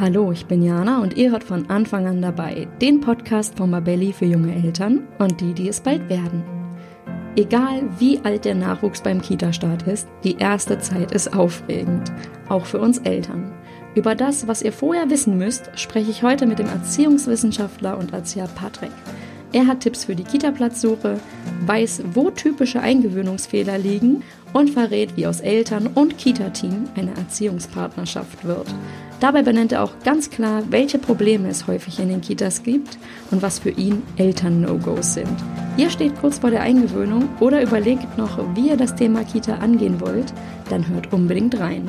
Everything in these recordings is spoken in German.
Hallo, ich bin Jana und ihr hört von Anfang an dabei den Podcast von Mabelli für junge Eltern und die, die es bald werden. Egal wie alt der Nachwuchs beim Kita-Start ist, die erste Zeit ist aufregend, auch für uns Eltern. Über das, was ihr vorher wissen müsst, spreche ich heute mit dem Erziehungswissenschaftler und Erzieher Patrick. Er hat Tipps für die Kita-Platzsuche, weiß, wo typische Eingewöhnungsfehler liegen und verrät, wie aus Eltern und Kita-Team eine Erziehungspartnerschaft wird. Dabei benennt er auch ganz klar, welche Probleme es häufig in den Kitas gibt und was für ihn Eltern-No-Gos sind. Ihr steht kurz vor der Eingewöhnung oder überlegt noch, wie ihr das Thema Kita angehen wollt, dann hört unbedingt rein.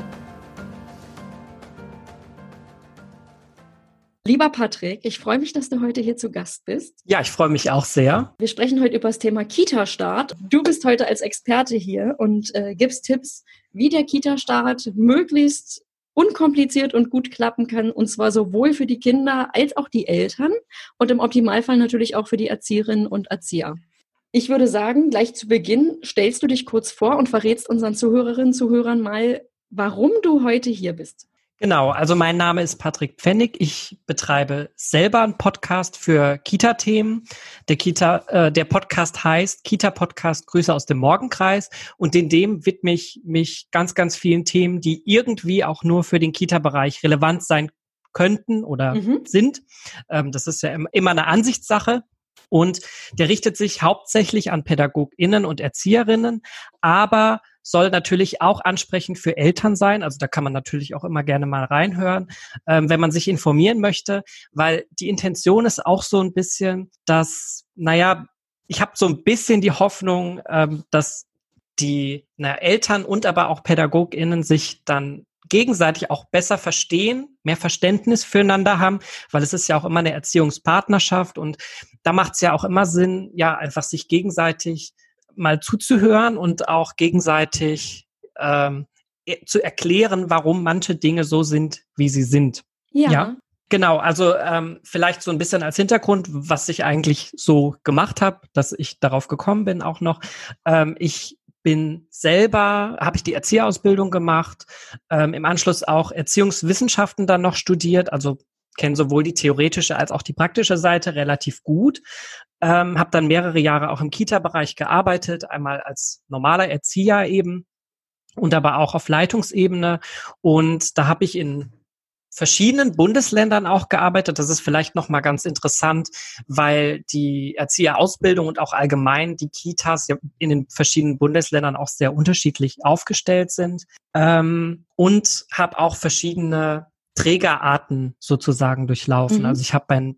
Lieber Patrick, ich freue mich, dass du heute hier zu Gast bist. Ja, ich freue mich auch sehr. Wir sprechen heute über das Thema Kita-Start. Du bist heute als Experte hier und äh, gibst Tipps, wie der Kita-Start möglichst unkompliziert und gut klappen kann, und zwar sowohl für die Kinder als auch die Eltern und im Optimalfall natürlich auch für die Erzieherinnen und Erzieher. Ich würde sagen, gleich zu Beginn stellst du dich kurz vor und verrätst unseren Zuhörerinnen und Zuhörern mal, warum du heute hier bist. Genau, also mein Name ist Patrick Pfennig. Ich betreibe selber einen Podcast für Kita-Themen. Der Kita, äh, der Podcast heißt Kita-Podcast Grüße aus dem Morgenkreis und in dem widme ich mich ganz, ganz vielen Themen, die irgendwie auch nur für den Kita-Bereich relevant sein könnten oder mhm. sind. Ähm, das ist ja immer eine Ansichtssache. Und der richtet sich hauptsächlich an PädagogInnen und Erzieherinnen, aber soll natürlich auch ansprechend für Eltern sein. Also da kann man natürlich auch immer gerne mal reinhören, ähm, wenn man sich informieren möchte, weil die Intention ist auch so ein bisschen, dass, naja, ich habe so ein bisschen die Hoffnung, ähm, dass die na, Eltern und aber auch PädagogInnen sich dann gegenseitig auch besser verstehen, mehr Verständnis füreinander haben, weil es ist ja auch immer eine Erziehungspartnerschaft und da macht es ja auch immer Sinn, ja, einfach sich gegenseitig mal zuzuhören und auch gegenseitig ähm, e, zu erklären, warum manche Dinge so sind, wie sie sind. Ja. ja? Genau, also ähm, vielleicht so ein bisschen als Hintergrund, was ich eigentlich so gemacht habe, dass ich darauf gekommen bin auch noch. Ähm, ich bin selber, habe ich die Erzieherausbildung gemacht, ähm, im Anschluss auch Erziehungswissenschaften dann noch studiert, also kenne sowohl die theoretische als auch die praktische Seite relativ gut. Ähm, habe dann mehrere Jahre auch im Kita-Bereich gearbeitet, einmal als normaler Erzieher eben und aber auch auf Leitungsebene. Und da habe ich in verschiedenen Bundesländern auch gearbeitet. Das ist vielleicht noch mal ganz interessant, weil die Erzieherausbildung und auch allgemein die Kitas in den verschiedenen Bundesländern auch sehr unterschiedlich aufgestellt sind. Ähm, und habe auch verschiedene Trägerarten sozusagen durchlaufen. Mhm. Also ich habe bei,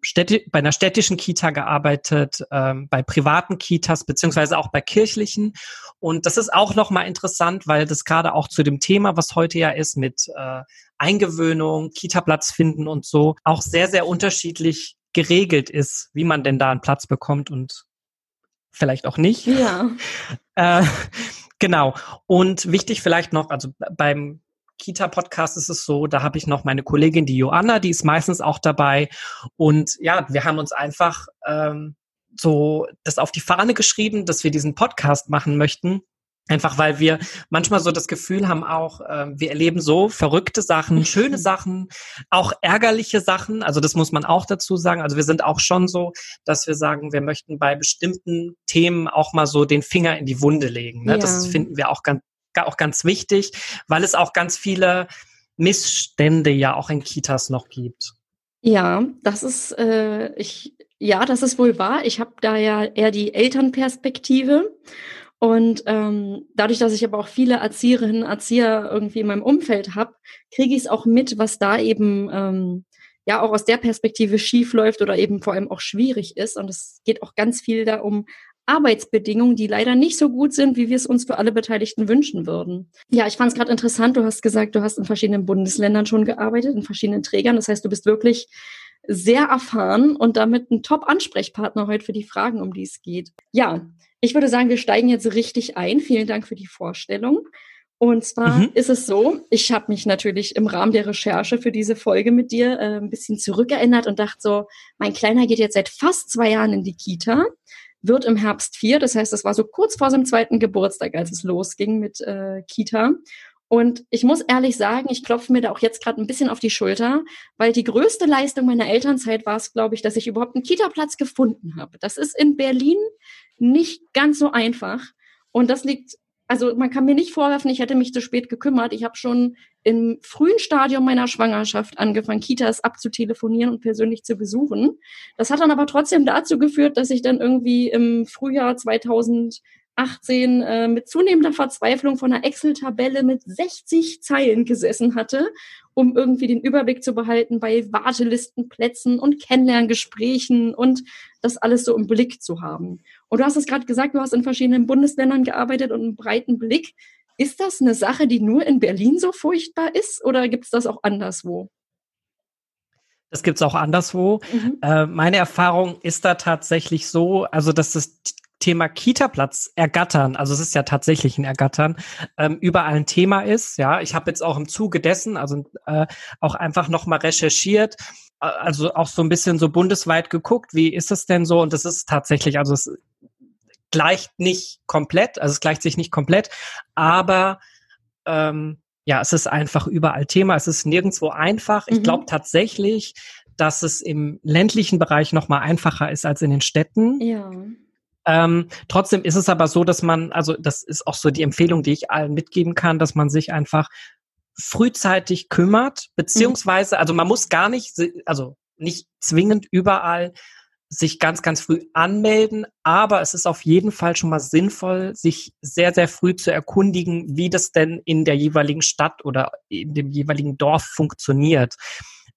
bei einer städtischen Kita gearbeitet, ähm, bei privaten Kitas beziehungsweise auch bei kirchlichen. Und das ist auch nochmal interessant, weil das gerade auch zu dem Thema, was heute ja ist, mit äh, Eingewöhnung, Kita-Platz finden und so, auch sehr, sehr unterschiedlich geregelt ist, wie man denn da einen Platz bekommt und vielleicht auch nicht. Ja. Äh, genau. Und wichtig vielleicht noch, also beim Kita-Podcast ist es so, da habe ich noch meine Kollegin, die Joanna, die ist meistens auch dabei. Und ja, wir haben uns einfach ähm, so das auf die Fahne geschrieben, dass wir diesen Podcast machen möchten. Einfach weil wir manchmal so das Gefühl haben, auch äh, wir erleben so verrückte Sachen, schöne Sachen, auch ärgerliche Sachen. Also das muss man auch dazu sagen. Also wir sind auch schon so, dass wir sagen, wir möchten bei bestimmten Themen auch mal so den Finger in die Wunde legen. Ne? Ja. Das finden wir auch ganz, auch ganz wichtig, weil es auch ganz viele Missstände ja auch in Kitas noch gibt. Ja, das ist äh, ich ja, das ist wohl wahr. Ich habe da ja eher die Elternperspektive und ähm, dadurch, dass ich aber auch viele Erzieherinnen, Erzieher irgendwie in meinem Umfeld habe, kriege ich es auch mit, was da eben ähm, ja auch aus der Perspektive schief läuft oder eben vor allem auch schwierig ist. Und es geht auch ganz viel da um Arbeitsbedingungen, die leider nicht so gut sind, wie wir es uns für alle Beteiligten wünschen würden. Ja, ich fand es gerade interessant. Du hast gesagt, du hast in verschiedenen Bundesländern schon gearbeitet, in verschiedenen Trägern. Das heißt, du bist wirklich sehr erfahren und damit ein Top-Ansprechpartner heute für die Fragen, um die es geht. Ja, ich würde sagen, wir steigen jetzt richtig ein. Vielen Dank für die Vorstellung. Und zwar mhm. ist es so, ich habe mich natürlich im Rahmen der Recherche für diese Folge mit dir äh, ein bisschen zurückerinnert und dachte so, mein Kleiner geht jetzt seit fast zwei Jahren in die Kita wird im Herbst vier. Das heißt, das war so kurz vor seinem zweiten Geburtstag, als es losging mit äh, Kita. Und ich muss ehrlich sagen, ich klopfe mir da auch jetzt gerade ein bisschen auf die Schulter, weil die größte Leistung meiner Elternzeit war es, glaube ich, dass ich überhaupt einen Kita-Platz gefunden habe. Das ist in Berlin nicht ganz so einfach. Und das liegt, also man kann mir nicht vorwerfen, ich hätte mich zu spät gekümmert. Ich habe schon im frühen Stadium meiner Schwangerschaft angefangen, Kitas abzutelefonieren und persönlich zu besuchen. Das hat dann aber trotzdem dazu geführt, dass ich dann irgendwie im Frühjahr 2000 18 äh, mit zunehmender Verzweiflung von einer Excel-Tabelle mit 60 Zeilen gesessen hatte, um irgendwie den Überblick zu behalten bei Wartelistenplätzen und Kennenlerngesprächen und das alles so im Blick zu haben. Und du hast es gerade gesagt, du hast in verschiedenen Bundesländern gearbeitet und einen breiten Blick. Ist das eine Sache, die nur in Berlin so furchtbar ist oder gibt es das auch anderswo? Das gibt's auch anderswo. Mhm. Äh, meine Erfahrung ist da tatsächlich so, also dass das Thema Kita-Platz ergattern, also es ist ja tatsächlich ein Ergattern, ähm, überall ein Thema ist. Ja, ich habe jetzt auch im Zuge dessen, also äh, auch einfach nochmal recherchiert, äh, also auch so ein bisschen so bundesweit geguckt, wie ist es denn so? Und das ist tatsächlich, also es gleicht nicht komplett, also es gleicht sich nicht komplett, aber ähm, ja, es ist einfach überall Thema. Es ist nirgendwo einfach. Ich mhm. glaube tatsächlich, dass es im ländlichen Bereich noch mal einfacher ist als in den Städten. Ja. Ähm, trotzdem ist es aber so, dass man, also das ist auch so die Empfehlung, die ich allen mitgeben kann, dass man sich einfach frühzeitig kümmert, beziehungsweise, also man muss gar nicht, also nicht zwingend überall sich ganz, ganz früh anmelden, aber es ist auf jeden Fall schon mal sinnvoll, sich sehr, sehr früh zu erkundigen, wie das denn in der jeweiligen Stadt oder in dem jeweiligen Dorf funktioniert.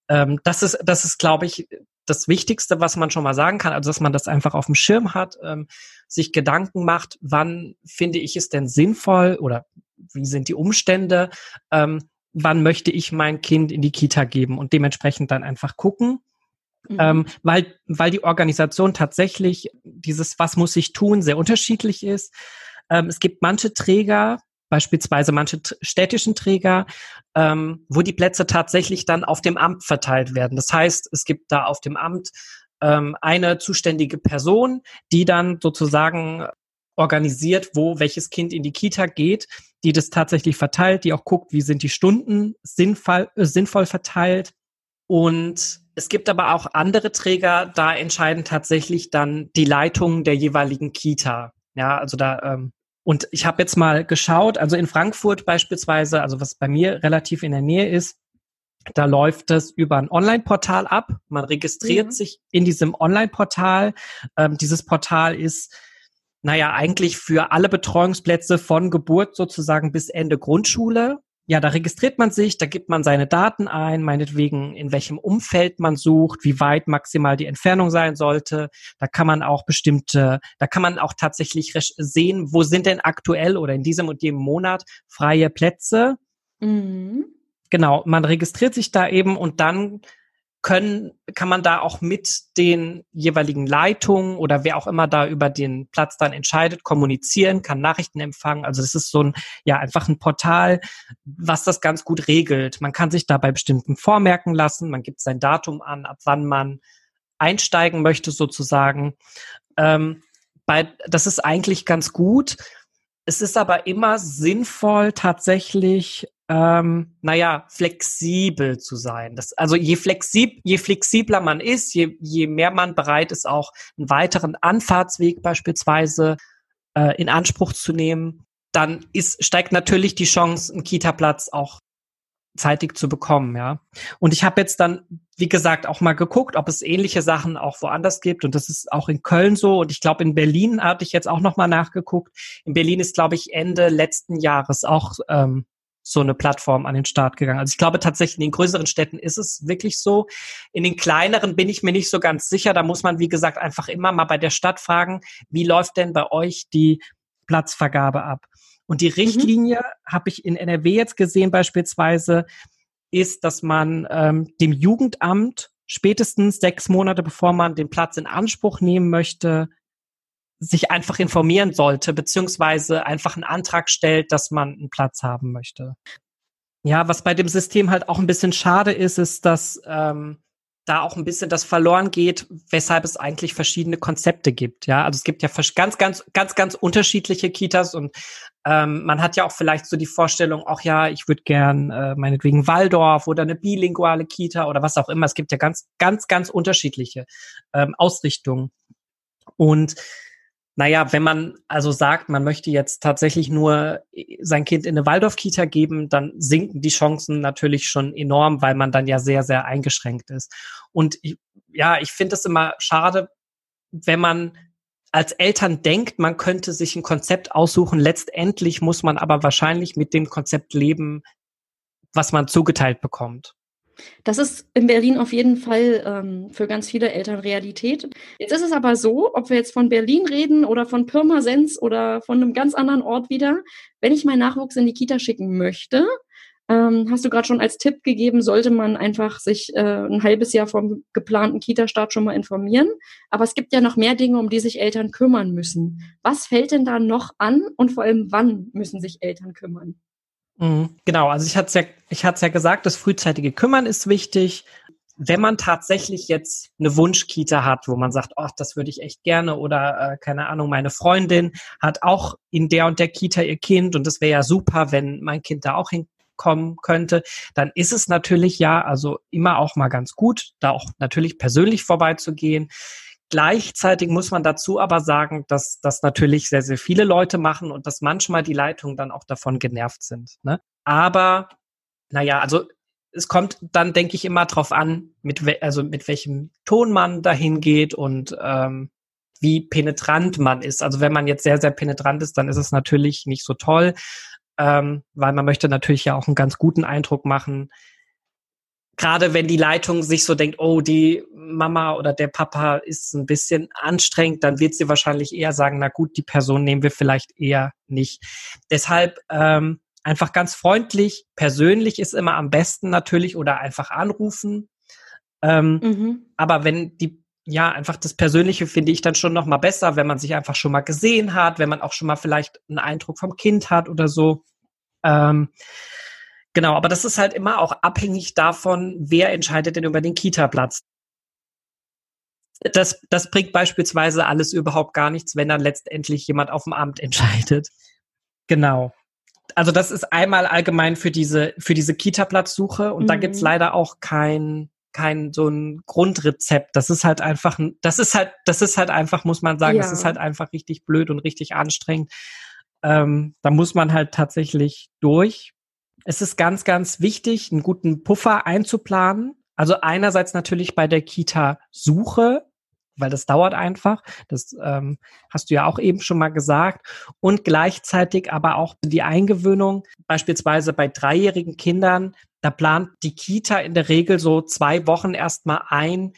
Ähm, das ist, das ist, glaube ich, das Wichtigste, was man schon mal sagen kann, also dass man das einfach auf dem Schirm hat, ähm, sich Gedanken macht, wann finde ich es denn sinnvoll oder wie sind die Umstände, ähm, wann möchte ich mein Kind in die Kita geben und dementsprechend dann einfach gucken. Mhm. Ähm, weil, weil die Organisation tatsächlich dieses, was muss ich tun, sehr unterschiedlich ist. Ähm, es gibt manche Träger, beispielsweise manche städtischen Träger, ähm, wo die Plätze tatsächlich dann auf dem Amt verteilt werden. Das heißt, es gibt da auf dem Amt ähm, eine zuständige Person, die dann sozusagen organisiert, wo welches Kind in die Kita geht, die das tatsächlich verteilt, die auch guckt, wie sind die Stunden sinnvoll, äh, sinnvoll verteilt. Und es gibt aber auch andere Träger, da entscheiden tatsächlich dann die Leitungen der jeweiligen Kita. Ja, also da ähm, und ich habe jetzt mal geschaut, also in Frankfurt beispielsweise, also was bei mir relativ in der Nähe ist, da läuft es über ein Online-Portal ab. Man registriert ja. sich in diesem Online-Portal. Ähm, dieses Portal ist, naja, eigentlich für alle Betreuungsplätze von Geburt sozusagen bis Ende Grundschule ja, da registriert man sich, da gibt man seine Daten ein, meinetwegen in welchem Umfeld man sucht, wie weit maximal die Entfernung sein sollte. Da kann man auch bestimmte, da kann man auch tatsächlich sehen, wo sind denn aktuell oder in diesem und jedem Monat freie Plätze. Mhm. Genau, man registriert sich da eben und dann können, kann man da auch mit den jeweiligen Leitungen oder wer auch immer da über den Platz dann entscheidet, kommunizieren, kann Nachrichten empfangen. Also das ist so ein, ja, einfach ein Portal, was das ganz gut regelt. Man kann sich da bei bestimmten vormerken lassen, man gibt sein Datum an, ab wann man einsteigen möchte sozusagen. Ähm, bei, das ist eigentlich ganz gut. Es ist aber immer sinnvoll, tatsächlich ähm, naja, flexibel zu sein. Das, also je, flexib, je flexibler man ist, je, je mehr man bereit ist, auch einen weiteren Anfahrtsweg beispielsweise äh, in Anspruch zu nehmen, dann ist, steigt natürlich die Chance, einen Kita-Platz auch zeitig zu bekommen, ja. Und ich habe jetzt dann, wie gesagt, auch mal geguckt, ob es ähnliche Sachen auch woanders gibt. Und das ist auch in Köln so. Und ich glaube, in Berlin hatte ich jetzt auch noch mal nachgeguckt. In Berlin ist, glaube ich, Ende letzten Jahres auch ähm, so eine Plattform an den Start gegangen. Also ich glaube tatsächlich, in den größeren Städten ist es wirklich so. In den kleineren bin ich mir nicht so ganz sicher. Da muss man, wie gesagt, einfach immer mal bei der Stadt fragen, wie läuft denn bei euch die Platzvergabe ab? Und die mhm. Richtlinie mhm. habe ich in NRW jetzt gesehen beispielsweise, ist, dass man ähm, dem Jugendamt spätestens sechs Monate bevor man den Platz in Anspruch nehmen möchte, sich einfach informieren sollte, beziehungsweise einfach einen Antrag stellt, dass man einen Platz haben möchte. Ja, was bei dem System halt auch ein bisschen schade ist, ist, dass ähm, da auch ein bisschen das verloren geht, weshalb es eigentlich verschiedene Konzepte gibt. Ja, also es gibt ja ganz, ganz, ganz, ganz unterschiedliche Kitas und ähm, man hat ja auch vielleicht so die Vorstellung, auch ja, ich würde gern äh, meinetwegen Waldorf oder eine bilinguale Kita oder was auch immer. Es gibt ja ganz, ganz, ganz unterschiedliche ähm, Ausrichtungen. Und naja, wenn man also sagt, man möchte jetzt tatsächlich nur äh, sein Kind in eine Waldorf-Kita geben, dann sinken die Chancen natürlich schon enorm, weil man dann ja sehr, sehr eingeschränkt ist. Und ich, ja, ich finde es immer schade, wenn man als Eltern denkt, man könnte sich ein Konzept aussuchen. Letztendlich muss man aber wahrscheinlich mit dem Konzept leben, was man zugeteilt bekommt. Das ist in Berlin auf jeden Fall ähm, für ganz viele Eltern Realität. Jetzt ist es aber so, ob wir jetzt von Berlin reden oder von Pirmasens oder von einem ganz anderen Ort wieder, wenn ich meinen Nachwuchs in die Kita schicken möchte, ähm, hast du gerade schon als Tipp gegeben, sollte man einfach sich äh, ein halbes Jahr vom geplanten Kita-Start schon mal informieren. Aber es gibt ja noch mehr Dinge, um die sich Eltern kümmern müssen. Was fällt denn da noch an und vor allem wann müssen sich Eltern kümmern? Mhm, genau, also ich hatte es ja, ich hatte ja gesagt, das frühzeitige Kümmern ist wichtig. Wenn man tatsächlich jetzt eine Wunschkita hat, wo man sagt, ach, das würde ich echt gerne oder äh, keine Ahnung, meine Freundin hat auch in der und der Kita ihr Kind und das wäre ja super, wenn mein Kind da auch hinkommen könnte, dann ist es natürlich ja, also immer auch mal ganz gut, da auch natürlich persönlich vorbeizugehen. Gleichzeitig muss man dazu aber sagen, dass das natürlich sehr, sehr viele Leute machen und dass manchmal die Leitungen dann auch davon genervt sind. Ne? Aber naja, also es kommt dann, denke ich, immer drauf an, mit, also mit welchem Ton man dahin geht und ähm, wie penetrant man ist. Also wenn man jetzt sehr, sehr penetrant ist, dann ist es natürlich nicht so toll, ähm, weil man möchte natürlich ja auch einen ganz guten Eindruck machen gerade wenn die Leitung sich so denkt, oh, die Mama oder der Papa ist ein bisschen anstrengend, dann wird sie wahrscheinlich eher sagen, na gut, die Person nehmen wir vielleicht eher nicht. Deshalb ähm, einfach ganz freundlich, persönlich ist immer am besten natürlich oder einfach anrufen. Ähm, mhm. Aber wenn die ja, einfach das Persönliche finde ich dann schon noch mal besser, wenn man sich einfach schon mal gesehen hat, wenn man auch schon mal vielleicht einen Eindruck vom Kind hat oder so. Ähm, Genau, aber das ist halt immer auch abhängig davon, wer entscheidet denn über den Kita-Platz. Das, das bringt beispielsweise alles überhaupt gar nichts, wenn dann letztendlich jemand auf dem Amt entscheidet. Genau. Also das ist einmal allgemein für diese, für diese Kita-Platzsuche und mhm. da gibt's leider auch kein, kein so ein Grundrezept. Das ist halt einfach, das ist halt, das ist halt einfach, muss man sagen, ja. das ist halt einfach richtig blöd und richtig anstrengend. Ähm, da muss man halt tatsächlich durch es ist ganz, ganz wichtig, einen guten Puffer einzuplanen. Also einerseits natürlich bei der Kita-Suche, weil das dauert einfach. Das ähm, hast du ja auch eben schon mal gesagt. Und gleichzeitig aber auch die Eingewöhnung, beispielsweise bei dreijährigen Kindern, da plant die Kita in der Regel so zwei Wochen erstmal ein,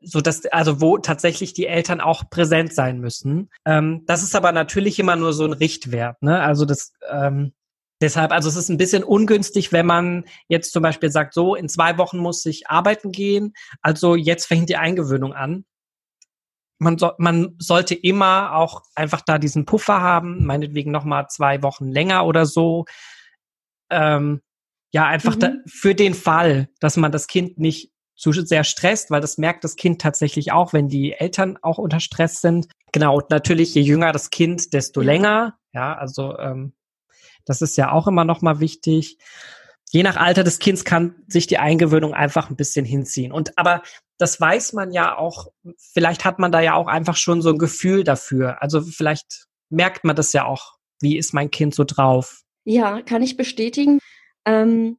so dass also wo tatsächlich die Eltern auch präsent sein müssen. Ähm, das ist aber natürlich immer nur so ein Richtwert. Ne? Also das ähm, Deshalb, also es ist ein bisschen ungünstig, wenn man jetzt zum Beispiel sagt, so in zwei Wochen muss ich arbeiten gehen, also jetzt fängt die Eingewöhnung an. Man, so, man sollte immer auch einfach da diesen Puffer haben, meinetwegen nochmal zwei Wochen länger oder so. Ähm, ja, einfach mhm. da, für den Fall, dass man das Kind nicht zu sehr stresst, weil das merkt das Kind tatsächlich auch, wenn die Eltern auch unter Stress sind. Genau, und natürlich, je jünger das Kind, desto länger. Ja, also ähm, das ist ja auch immer noch mal wichtig. Je nach Alter des Kindes kann sich die Eingewöhnung einfach ein bisschen hinziehen. Und aber das weiß man ja auch, vielleicht hat man da ja auch einfach schon so ein Gefühl dafür. Also vielleicht merkt man das ja auch. Wie ist mein Kind so drauf? Ja, kann ich bestätigen. Ähm,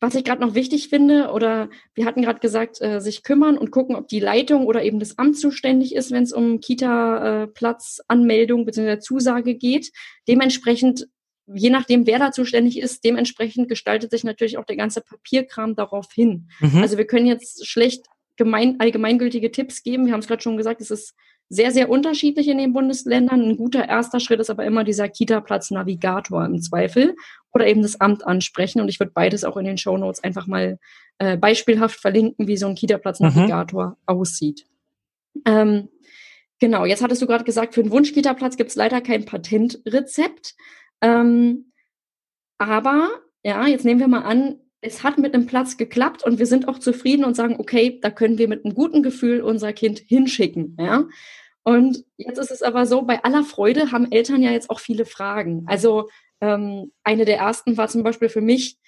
was ich gerade noch wichtig finde, oder wir hatten gerade gesagt, äh, sich kümmern und gucken, ob die Leitung oder eben das Amt zuständig ist, wenn es um Kita-Platzanmeldung äh, bzw. Zusage geht. Dementsprechend je nachdem, wer da zuständig ist, dementsprechend gestaltet sich natürlich auch der ganze Papierkram darauf hin. Mhm. Also wir können jetzt schlecht gemein, allgemeingültige Tipps geben. Wir haben es gerade schon gesagt, es ist sehr, sehr unterschiedlich in den Bundesländern. Ein guter erster Schritt ist aber immer dieser Kita-Platz-Navigator im Zweifel oder eben das Amt ansprechen. Und ich würde beides auch in den Show Notes einfach mal äh, beispielhaft verlinken, wie so ein Kita-Platz-Navigator mhm. aussieht. Ähm, genau, jetzt hattest du gerade gesagt, für einen Wunsch-Kita-Platz gibt es leider kein Patentrezept. Ähm, aber, ja, jetzt nehmen wir mal an, es hat mit einem Platz geklappt und wir sind auch zufrieden und sagen, okay, da können wir mit einem guten Gefühl unser Kind hinschicken. Ja? Und jetzt ist es aber so, bei aller Freude haben Eltern ja jetzt auch viele Fragen. Also ähm, eine der ersten war zum Beispiel für mich,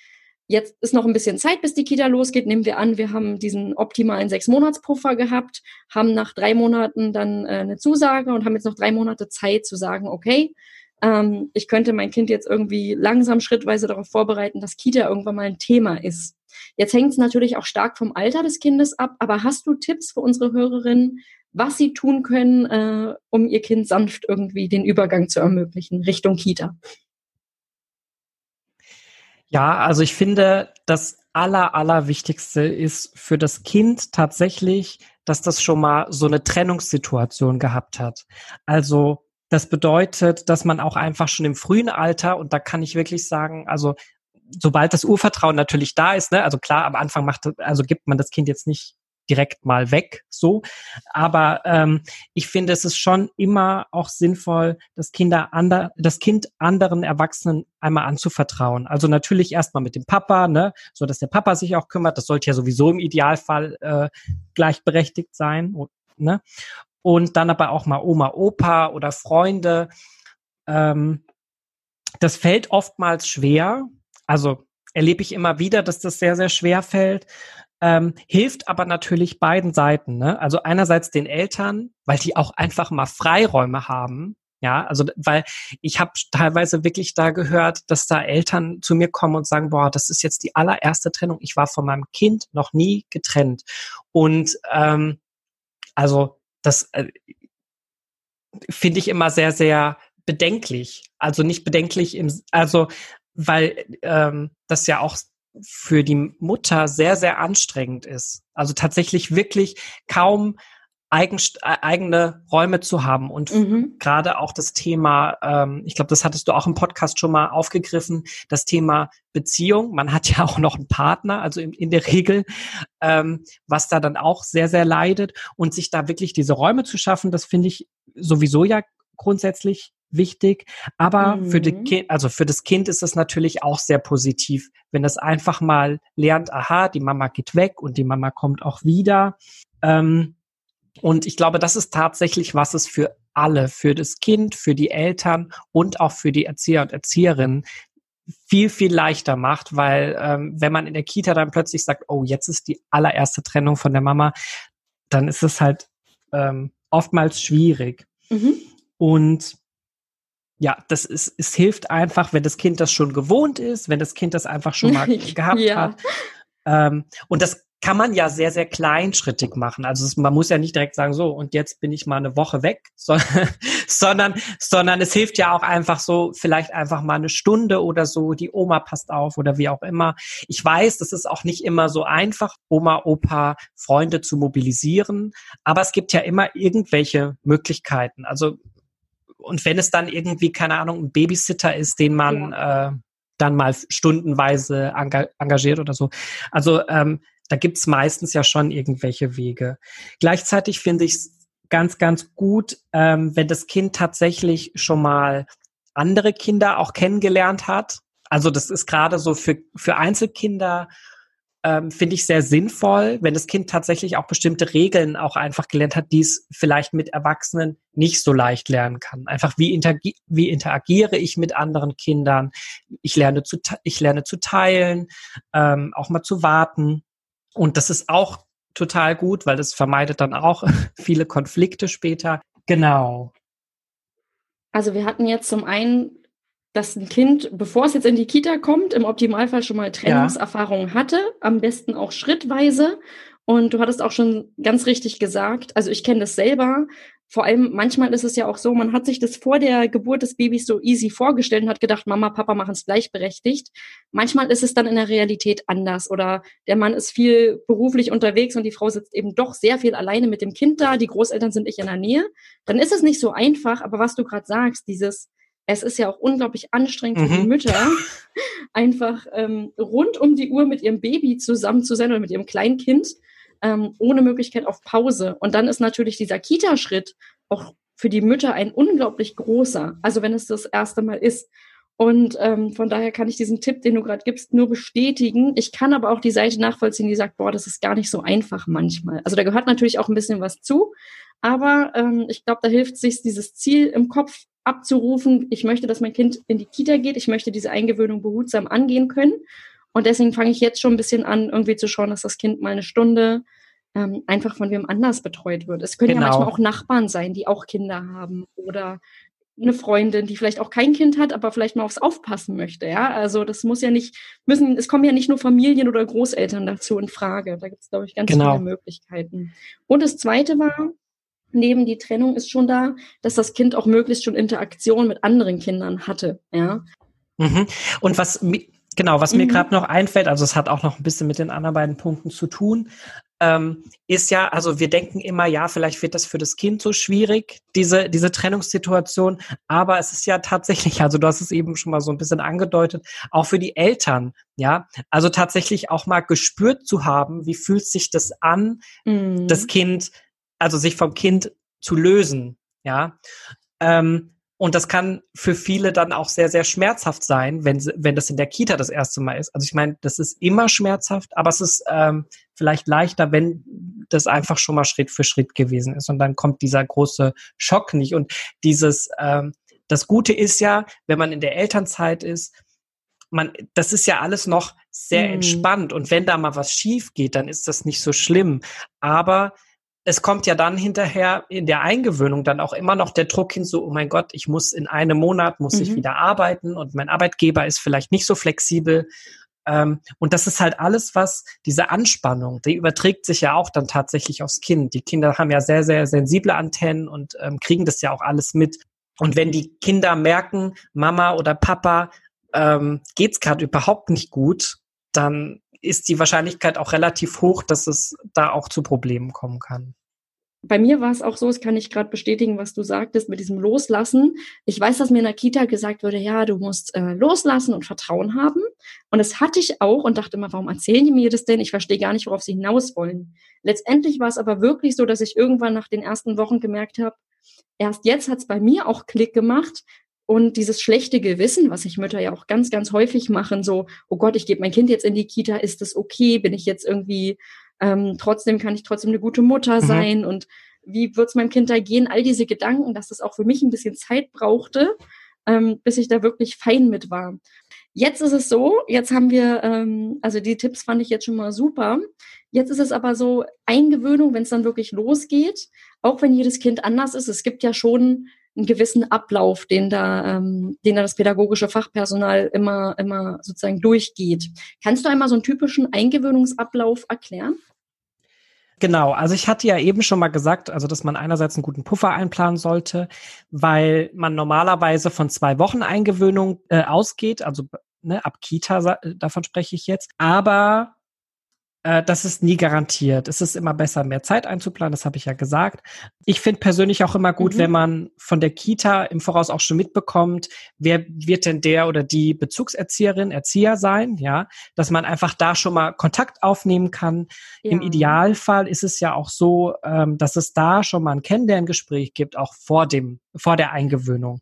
jetzt ist noch ein bisschen Zeit, bis die Kita losgeht. Nehmen wir an, wir haben diesen optimalen Sechs-Monats-Puffer gehabt, haben nach drei Monaten dann äh, eine Zusage und haben jetzt noch drei Monate Zeit zu sagen, okay, ähm, ich könnte mein Kind jetzt irgendwie langsam schrittweise darauf vorbereiten, dass Kita irgendwann mal ein Thema ist. Jetzt hängt es natürlich auch stark vom Alter des Kindes ab, aber hast du Tipps für unsere Hörerinnen, was sie tun können, äh, um ihr Kind sanft irgendwie den Übergang zu ermöglichen Richtung Kita? Ja, also ich finde, das aller, allerwichtigste ist für das Kind tatsächlich, dass das schon mal so eine Trennungssituation gehabt hat. Also das bedeutet, dass man auch einfach schon im frühen Alter, und da kann ich wirklich sagen, also sobald das Urvertrauen natürlich da ist, ne, also klar, am Anfang macht, also gibt man das Kind jetzt nicht direkt mal weg, so. Aber ähm, ich finde, es ist schon immer auch sinnvoll, das Kinder ander, das Kind anderen Erwachsenen einmal anzuvertrauen. Also natürlich erstmal mit dem Papa, ne, so dass der Papa sich auch kümmert. Das sollte ja sowieso im Idealfall äh, gleichberechtigt sein, ne und dann aber auch mal Oma, Opa oder Freunde. Ähm, das fällt oftmals schwer. Also erlebe ich immer wieder, dass das sehr, sehr schwer fällt. Ähm, hilft aber natürlich beiden Seiten. Ne? Also einerseits den Eltern, weil die auch einfach mal Freiräume haben. Ja, also weil ich habe teilweise wirklich da gehört, dass da Eltern zu mir kommen und sagen, boah, das ist jetzt die allererste Trennung. Ich war von meinem Kind noch nie getrennt. Und ähm, also das äh, finde ich immer sehr, sehr bedenklich. Also nicht bedenklich im, also weil ähm, das ja auch für die Mutter sehr, sehr anstrengend ist. Also tatsächlich wirklich kaum eigen, äh, eigene Räume zu haben und mhm. gerade auch das Thema, ähm, ich glaube, das hattest du auch im Podcast schon mal aufgegriffen, das Thema Beziehung. Man hat ja auch noch einen Partner, also in, in der Regel, ähm, was da dann auch sehr, sehr leidet und sich da wirklich diese Räume zu schaffen, das finde ich sowieso ja grundsätzlich wichtig. Aber mhm. für die kind, also für das Kind ist es natürlich auch sehr positiv, wenn es einfach mal lernt, aha, die Mama geht weg und die Mama kommt auch wieder. Ähm, und ich glaube, das ist tatsächlich, was es für alle, für das Kind, für die Eltern und auch für die Erzieher und Erzieherinnen viel, viel leichter macht, weil ähm, wenn man in der Kita dann plötzlich sagt, oh, jetzt ist die allererste Trennung von der Mama, dann ist es halt ähm, oftmals schwierig. Mhm. Und ja, das ist, es hilft einfach, wenn das Kind das schon gewohnt ist, wenn das Kind das einfach schon mal gehabt ja. hat. Ähm, und das kann man ja sehr, sehr kleinschrittig machen. Also es, man muss ja nicht direkt sagen, so, und jetzt bin ich mal eine Woche weg, so, sondern, sondern es hilft ja auch einfach so, vielleicht einfach mal eine Stunde oder so, die Oma passt auf oder wie auch immer. Ich weiß, das ist auch nicht immer so einfach, Oma, Opa, Freunde zu mobilisieren, aber es gibt ja immer irgendwelche Möglichkeiten. Also, und wenn es dann irgendwie, keine Ahnung, ein Babysitter ist, den man, ja. äh, dann mal stundenweise engagiert oder so. Also ähm, da gibt's meistens ja schon irgendwelche Wege. Gleichzeitig finde ich es ganz, ganz gut, ähm, wenn das Kind tatsächlich schon mal andere Kinder auch kennengelernt hat. Also das ist gerade so für, für Einzelkinder ähm, finde ich sehr sinnvoll, wenn das Kind tatsächlich auch bestimmte Regeln auch einfach gelernt hat, die es vielleicht mit Erwachsenen nicht so leicht lernen kann. Einfach wie, interagi wie interagiere ich mit anderen Kindern? Ich lerne zu, ich lerne zu teilen, ähm, auch mal zu warten. Und das ist auch total gut, weil das vermeidet dann auch viele Konflikte später. Genau. Also wir hatten jetzt zum einen, dass ein Kind, bevor es jetzt in die Kita kommt, im Optimalfall schon mal Trennungserfahrungen ja. hatte, am besten auch schrittweise. Und du hattest auch schon ganz richtig gesagt, also ich kenne das selber, vor allem manchmal ist es ja auch so, man hat sich das vor der Geburt des Babys so easy vorgestellt und hat gedacht, Mama, Papa machen es gleichberechtigt. Manchmal ist es dann in der Realität anders oder der Mann ist viel beruflich unterwegs und die Frau sitzt eben doch sehr viel alleine mit dem Kind da, die Großeltern sind nicht in der Nähe. Dann ist es nicht so einfach, aber was du gerade sagst, dieses es ist ja auch unglaublich anstrengend für die mhm. Mütter, einfach ähm, rund um die Uhr mit ihrem Baby zusammen zu sein oder mit ihrem Kleinkind ähm, ohne Möglichkeit auf Pause. Und dann ist natürlich dieser Kita-Schritt auch für die Mütter ein unglaublich großer, also wenn es das erste Mal ist. Und ähm, von daher kann ich diesen Tipp, den du gerade gibst, nur bestätigen. Ich kann aber auch die Seite nachvollziehen, die sagt, boah, das ist gar nicht so einfach manchmal. Also da gehört natürlich auch ein bisschen was zu. Aber ähm, ich glaube, da hilft sich, dieses Ziel im Kopf abzurufen. Ich möchte, dass mein Kind in die Kita geht. Ich möchte diese Eingewöhnung behutsam angehen können. Und deswegen fange ich jetzt schon ein bisschen an, irgendwie zu schauen, dass das Kind mal eine Stunde ähm, einfach von wem anders betreut wird. Es können genau. ja manchmal auch Nachbarn sein, die auch Kinder haben oder eine Freundin, die vielleicht auch kein Kind hat, aber vielleicht mal aufs Aufpassen möchte. Ja, also das muss ja nicht müssen. Es kommen ja nicht nur Familien oder Großeltern dazu in Frage. Da gibt es glaube ich ganz genau. viele Möglichkeiten. Und das Zweite war neben die Trennung ist schon da, dass das Kind auch möglichst schon Interaktion mit anderen Kindern hatte. Ja. Mhm. Und was genau, was mir mhm. gerade noch einfällt, also es hat auch noch ein bisschen mit den anderen beiden Punkten zu tun, ähm, ist ja, also wir denken immer, ja, vielleicht wird das für das Kind so schwierig, diese, diese Trennungssituation, aber es ist ja tatsächlich, also du hast es eben schon mal so ein bisschen angedeutet, auch für die Eltern, ja, also tatsächlich auch mal gespürt zu haben, wie fühlt sich das an, mhm. das Kind, also sich vom Kind zu lösen, ja. Ähm, und das kann für viele dann auch sehr, sehr schmerzhaft sein, wenn, wenn das in der Kita das erste Mal ist. Also ich meine, das ist immer schmerzhaft, aber es ist ähm, vielleicht leichter, wenn das einfach schon mal Schritt für Schritt gewesen ist. Und dann kommt dieser große Schock nicht. Und dieses, ähm, das Gute ist ja, wenn man in der Elternzeit ist, man, das ist ja alles noch sehr mhm. entspannt. Und wenn da mal was schief geht, dann ist das nicht so schlimm. Aber es kommt ja dann hinterher in der Eingewöhnung dann auch immer noch der Druck hin, so, oh mein Gott, ich muss in einem Monat, muss mhm. ich wieder arbeiten und mein Arbeitgeber ist vielleicht nicht so flexibel. Ähm, und das ist halt alles, was diese Anspannung, die überträgt sich ja auch dann tatsächlich aufs Kind. Die Kinder haben ja sehr, sehr sensible Antennen und ähm, kriegen das ja auch alles mit. Und wenn die Kinder merken, Mama oder Papa ähm, geht's gerade überhaupt nicht gut, dann ist die Wahrscheinlichkeit auch relativ hoch, dass es da auch zu Problemen kommen kann. Bei mir war es auch so, das kann ich gerade bestätigen, was du sagtest mit diesem Loslassen. Ich weiß, dass mir in der Kita gesagt wurde, ja, du musst äh, loslassen und Vertrauen haben. Und das hatte ich auch und dachte immer, warum erzählen die mir das denn? Ich verstehe gar nicht, worauf sie hinaus wollen. Letztendlich war es aber wirklich so, dass ich irgendwann nach den ersten Wochen gemerkt habe, erst jetzt hat es bei mir auch Klick gemacht, und dieses schlechte Gewissen, was sich Mütter ja auch ganz, ganz häufig machen, so, oh Gott, ich gebe mein Kind jetzt in die Kita, ist das okay? Bin ich jetzt irgendwie, ähm, trotzdem kann ich trotzdem eine gute Mutter mhm. sein? Mhm. Und wie wird es meinem Kind da gehen? All diese Gedanken, dass das auch für mich ein bisschen Zeit brauchte, ähm, bis ich da wirklich fein mit war. Jetzt ist es so, jetzt haben wir, ähm, also die Tipps fand ich jetzt schon mal super. Jetzt ist es aber so, Eingewöhnung, wenn es dann wirklich losgeht, auch wenn jedes Kind anders ist, es gibt ja schon einen gewissen Ablauf, den da, ähm, den da das pädagogische Fachpersonal immer, immer sozusagen durchgeht. Kannst du einmal so einen typischen Eingewöhnungsablauf erklären? Genau, also ich hatte ja eben schon mal gesagt, also dass man einerseits einen guten Puffer einplanen sollte, weil man normalerweise von zwei Wochen Eingewöhnung äh, ausgeht, also ne, ab Kita, davon spreche ich jetzt. Aber äh, das ist nie garantiert. Es ist immer besser, mehr Zeit einzuplanen, das habe ich ja gesagt. Ich finde persönlich auch immer gut, mhm. wenn man von der Kita im Voraus auch schon mitbekommt, wer wird denn der oder die Bezugserzieherin, Erzieher sein, ja, dass man einfach da schon mal Kontakt aufnehmen kann. Ja. Im Idealfall ist es ja auch so, ähm, dass es da schon mal ein Kennenlerngespräch gibt, auch vor dem, vor der Eingewöhnung.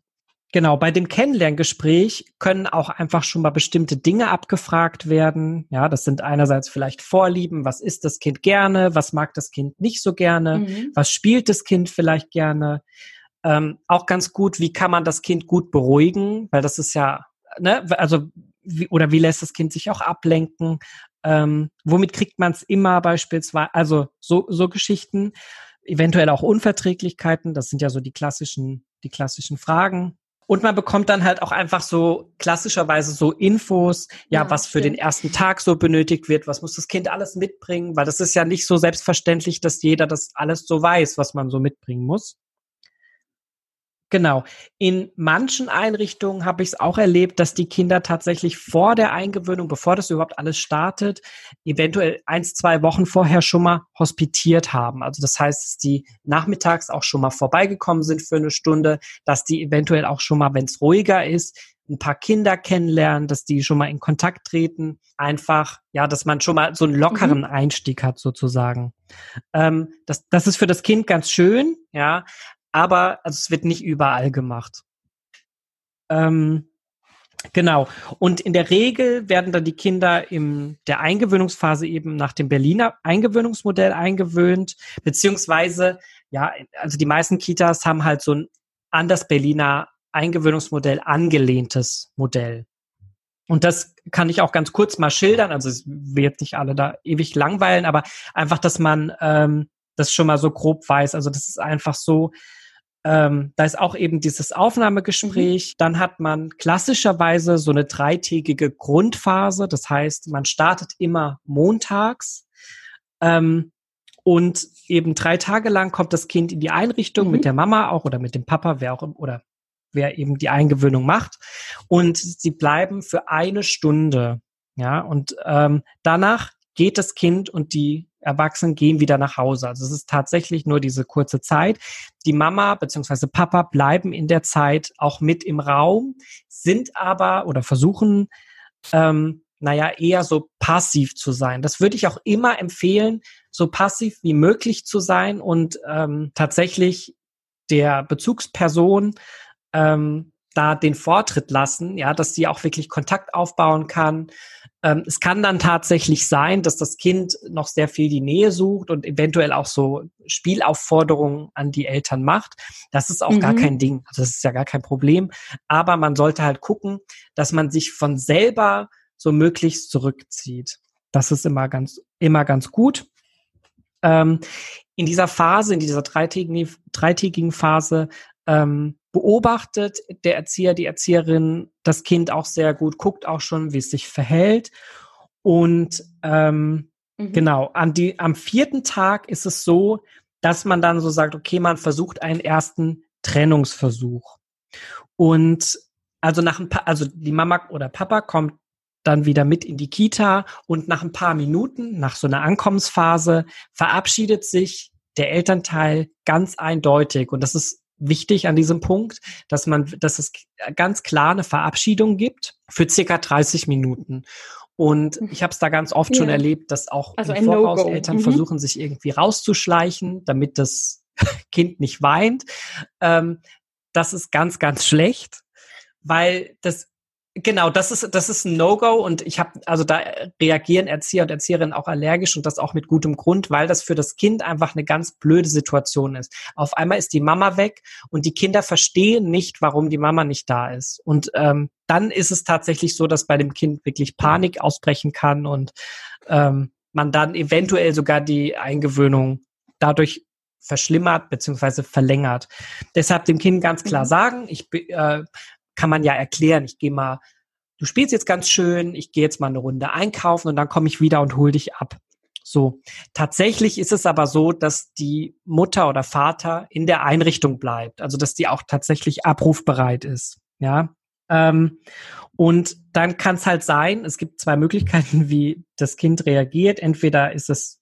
Genau, bei dem Kennenlerngespräch können auch einfach schon mal bestimmte Dinge abgefragt werden. Ja, das sind einerseits vielleicht Vorlieben, was isst das Kind gerne, was mag das Kind nicht so gerne, mhm. was spielt das Kind vielleicht gerne. Ähm, auch ganz gut, wie kann man das Kind gut beruhigen, weil das ist ja, ne, also wie, oder wie lässt das Kind sich auch ablenken? Ähm, womit kriegt man es immer beispielsweise? Also so, so Geschichten, eventuell auch Unverträglichkeiten, das sind ja so die klassischen, die klassischen Fragen. Und man bekommt dann halt auch einfach so klassischerweise so Infos, ja, ja was für stimmt. den ersten Tag so benötigt wird, was muss das Kind alles mitbringen, weil das ist ja nicht so selbstverständlich, dass jeder das alles so weiß, was man so mitbringen muss. Genau. In manchen Einrichtungen habe ich es auch erlebt, dass die Kinder tatsächlich vor der Eingewöhnung, bevor das überhaupt alles startet, eventuell eins, zwei Wochen vorher schon mal hospitiert haben. Also das heißt, dass die nachmittags auch schon mal vorbeigekommen sind für eine Stunde, dass die eventuell auch schon mal, wenn es ruhiger ist, ein paar Kinder kennenlernen, dass die schon mal in Kontakt treten. Einfach, ja, dass man schon mal so einen lockeren mhm. Einstieg hat sozusagen. Ähm, das, das ist für das Kind ganz schön, ja, aber also es wird nicht überall gemacht. Ähm, Genau. Und in der Regel werden dann die Kinder in der Eingewöhnungsphase eben nach dem Berliner Eingewöhnungsmodell eingewöhnt, beziehungsweise, ja, also die meisten Kitas haben halt so ein an das Berliner Eingewöhnungsmodell angelehntes Modell. Und das kann ich auch ganz kurz mal schildern. Also es wird nicht alle da ewig langweilen, aber einfach, dass man ähm, das schon mal so grob weiß. Also das ist einfach so, ähm, da ist auch eben dieses Aufnahmegespräch. Mhm. Dann hat man klassischerweise so eine dreitägige Grundphase. Das heißt, man startet immer montags. Ähm, und eben drei Tage lang kommt das Kind in die Einrichtung mhm. mit der Mama auch oder mit dem Papa, wer auch oder wer eben die Eingewöhnung macht. Und sie bleiben für eine Stunde. Ja, und ähm, danach geht das Kind und die Erwachsenen gehen wieder nach Hause. Also es ist tatsächlich nur diese kurze Zeit. Die Mama bzw. Papa bleiben in der Zeit auch mit im Raum, sind aber oder versuchen, ähm, naja, eher so passiv zu sein. Das würde ich auch immer empfehlen, so passiv wie möglich zu sein und ähm, tatsächlich der Bezugsperson ähm, da den Vortritt lassen, ja, dass sie auch wirklich Kontakt aufbauen kann. Ähm, es kann dann tatsächlich sein, dass das Kind noch sehr viel die Nähe sucht und eventuell auch so Spielaufforderungen an die Eltern macht. Das ist auch mhm. gar kein Ding. Also das ist ja gar kein Problem. Aber man sollte halt gucken, dass man sich von selber so möglichst zurückzieht. Das ist immer ganz, immer ganz gut. Ähm, in dieser Phase, in dieser dreitägigen, dreitägigen Phase, ähm, beobachtet der Erzieher, die Erzieherin das Kind auch sehr gut, guckt auch schon, wie es sich verhält. Und ähm, mhm. genau, an die, am vierten Tag ist es so, dass man dann so sagt, okay, man versucht einen ersten Trennungsversuch. Und also nach ein paar, also die Mama oder Papa kommt dann wieder mit in die Kita und nach ein paar Minuten, nach so einer Ankommensphase, verabschiedet sich der Elternteil ganz eindeutig. Und das ist wichtig an diesem Punkt, dass man, dass es ganz klar eine Verabschiedung gibt für circa 30 Minuten. Und hm. ich habe es da ganz oft ja. schon erlebt, dass auch also im Voraus no Eltern mhm. versuchen, sich irgendwie rauszuschleichen, damit das Kind nicht weint. Ähm, das ist ganz, ganz schlecht, weil das Genau, das ist das ist ein No-Go und ich habe also da reagieren Erzieher und Erzieherinnen auch allergisch und das auch mit gutem Grund, weil das für das Kind einfach eine ganz blöde Situation ist. Auf einmal ist die Mama weg und die Kinder verstehen nicht, warum die Mama nicht da ist und ähm, dann ist es tatsächlich so, dass bei dem Kind wirklich Panik ausbrechen kann und ähm, man dann eventuell sogar die Eingewöhnung dadurch verschlimmert beziehungsweise verlängert. Deshalb dem Kind ganz klar mhm. sagen, ich äh, kann man ja erklären, ich gehe mal, du spielst jetzt ganz schön, ich gehe jetzt mal eine Runde einkaufen und dann komme ich wieder und hol dich ab. So, tatsächlich ist es aber so, dass die Mutter oder Vater in der Einrichtung bleibt, also dass die auch tatsächlich abrufbereit ist. Ja, ähm, und dann kann es halt sein, es gibt zwei Möglichkeiten, wie das Kind reagiert. Entweder ist es,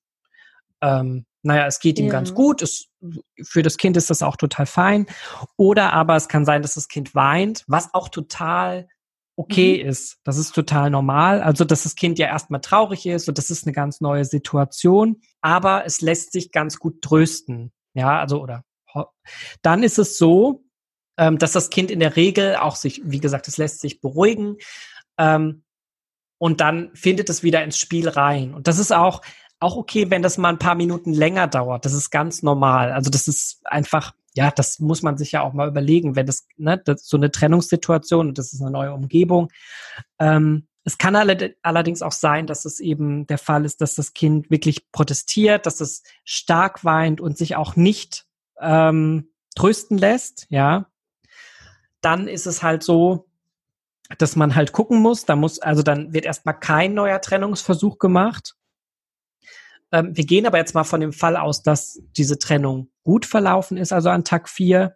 ähm, naja, es geht ihm ja. ganz gut, es für das Kind ist das auch total fein. Oder aber es kann sein, dass das Kind weint, was auch total okay mhm. ist. Das ist total normal. Also, dass das Kind ja erstmal traurig ist und das ist eine ganz neue Situation. Aber es lässt sich ganz gut trösten. Ja, also, oder dann ist es so, ähm, dass das Kind in der Regel auch sich, wie gesagt, es lässt sich beruhigen. Ähm, und dann findet es wieder ins Spiel rein. Und das ist auch, auch okay, wenn das mal ein paar Minuten länger dauert. Das ist ganz normal. Also das ist einfach, ja, das muss man sich ja auch mal überlegen, wenn das, ne, das so eine Trennungssituation und das ist eine neue Umgebung. Ähm, es kann allerdings auch sein, dass es eben der Fall ist, dass das Kind wirklich protestiert, dass es stark weint und sich auch nicht ähm, trösten lässt, ja. Dann ist es halt so, dass man halt gucken muss, da muss, also dann wird erstmal kein neuer Trennungsversuch gemacht, ähm, wir gehen aber jetzt mal von dem Fall aus, dass diese Trennung gut verlaufen ist, also an Tag 4.